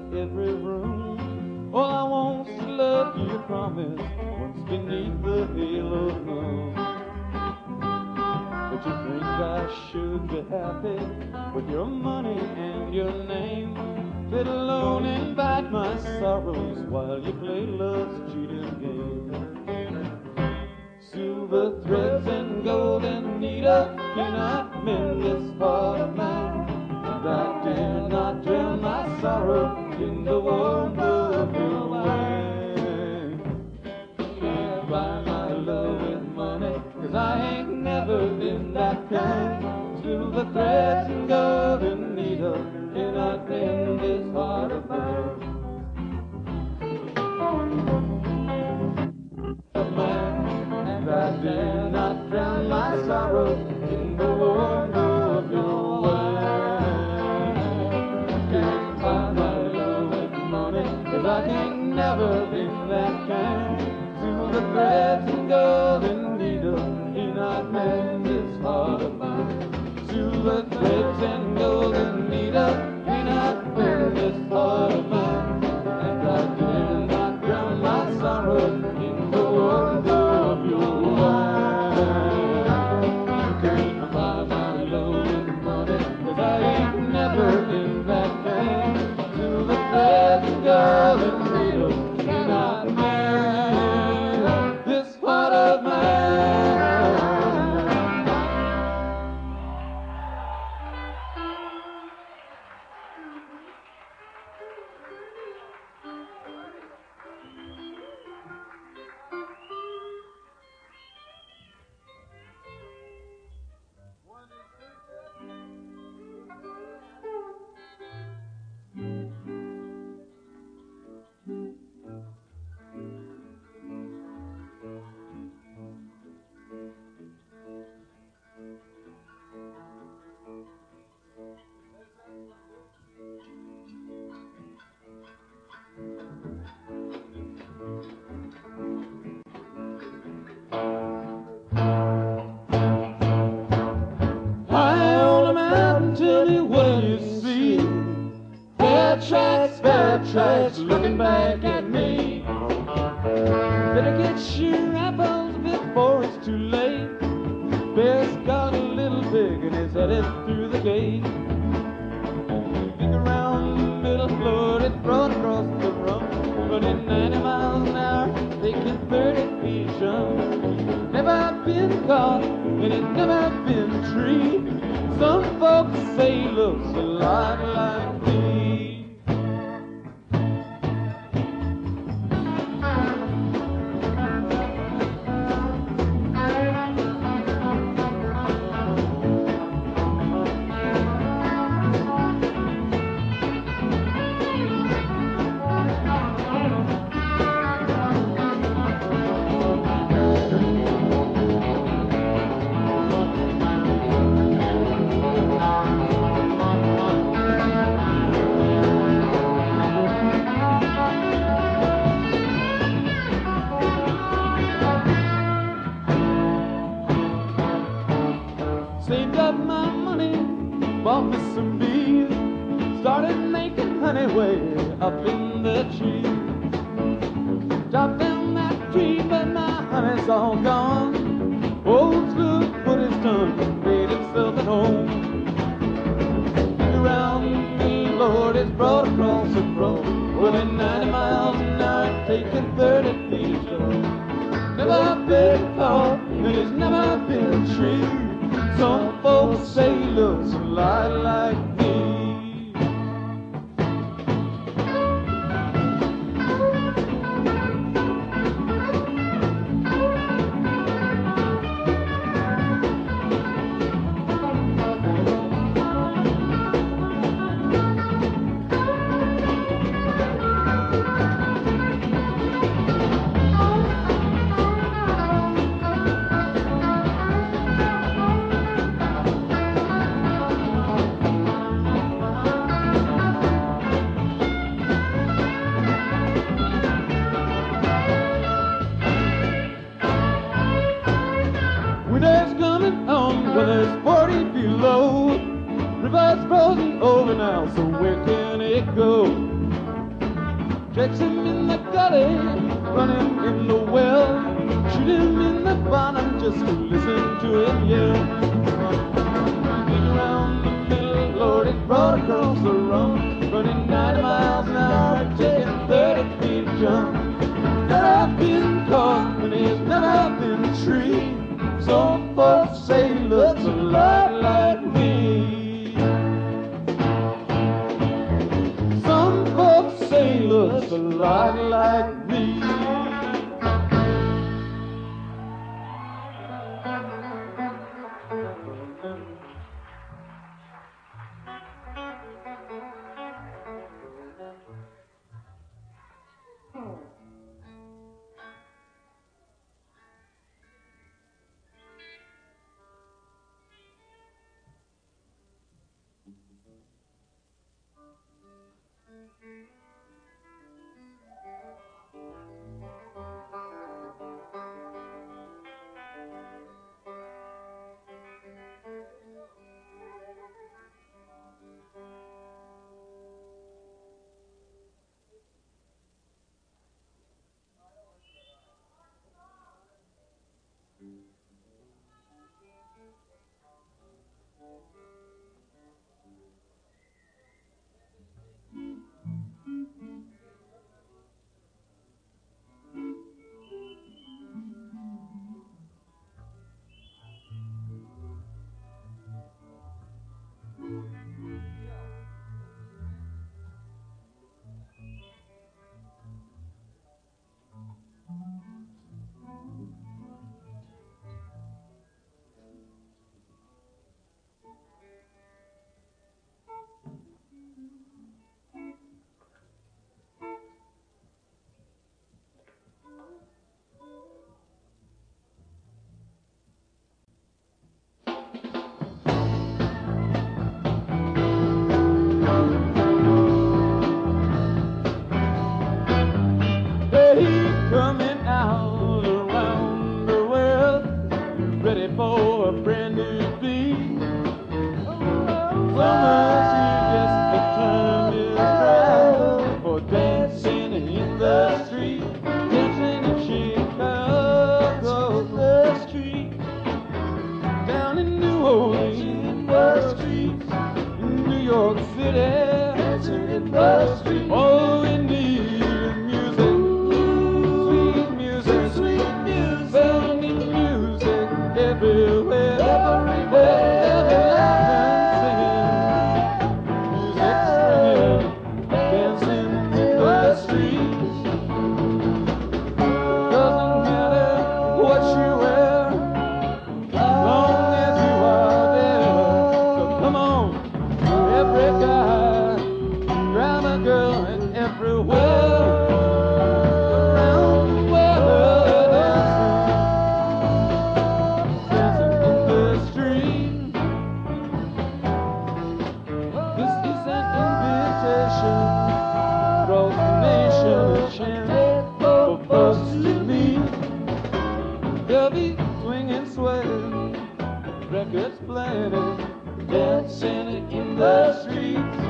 dancing in the streets.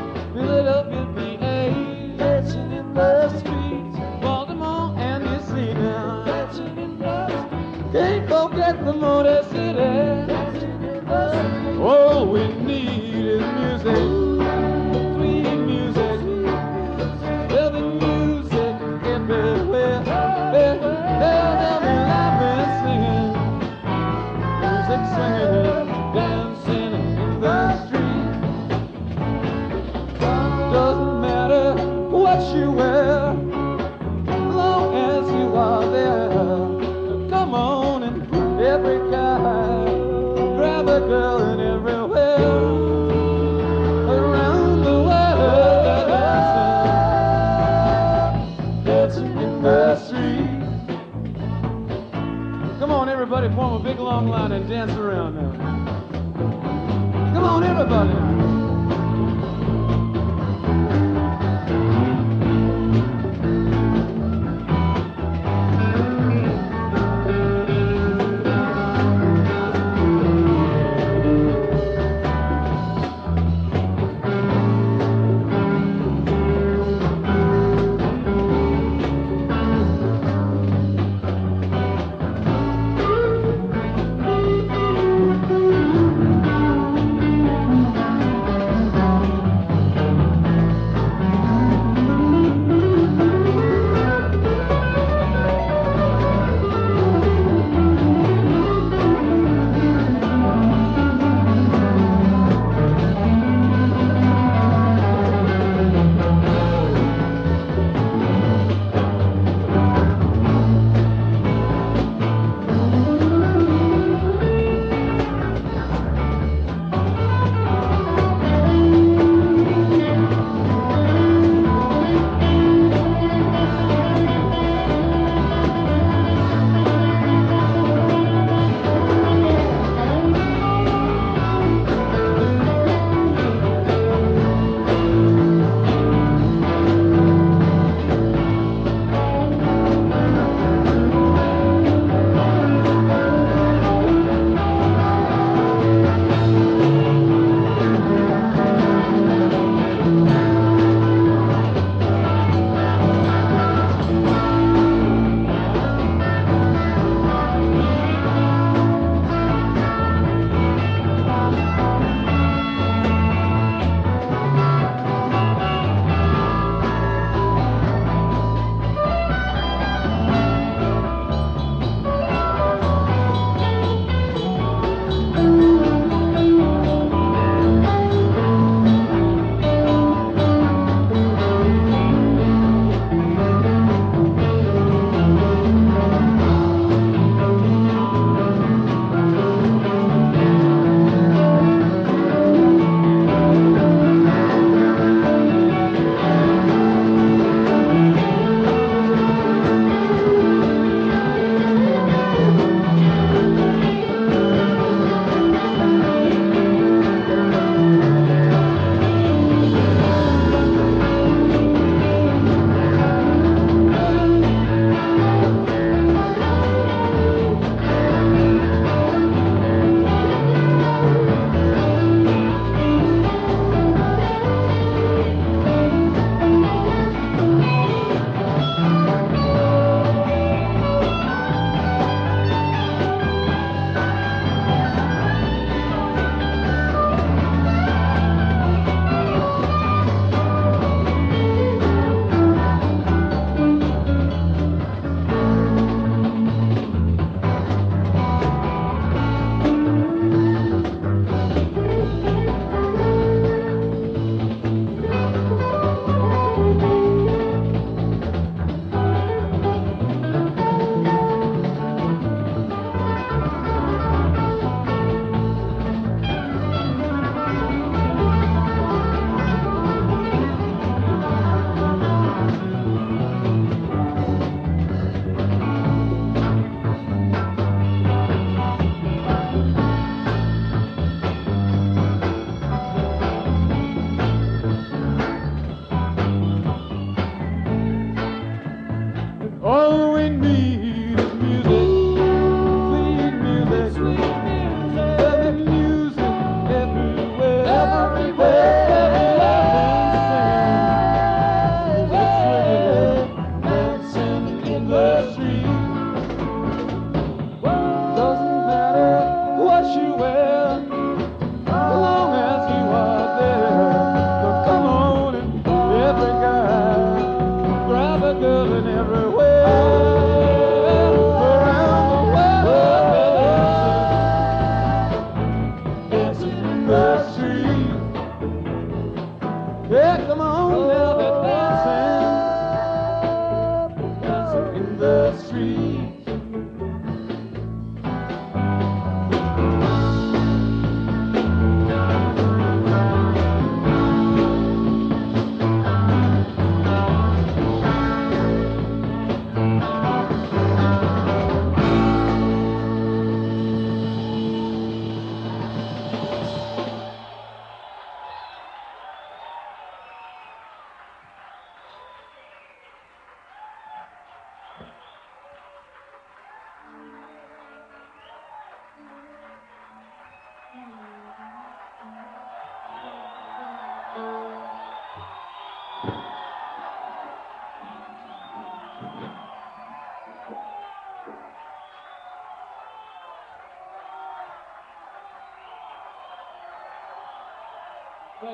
line and dance around now. Come on, everybody.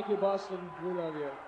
Thank you, Boston. We love you.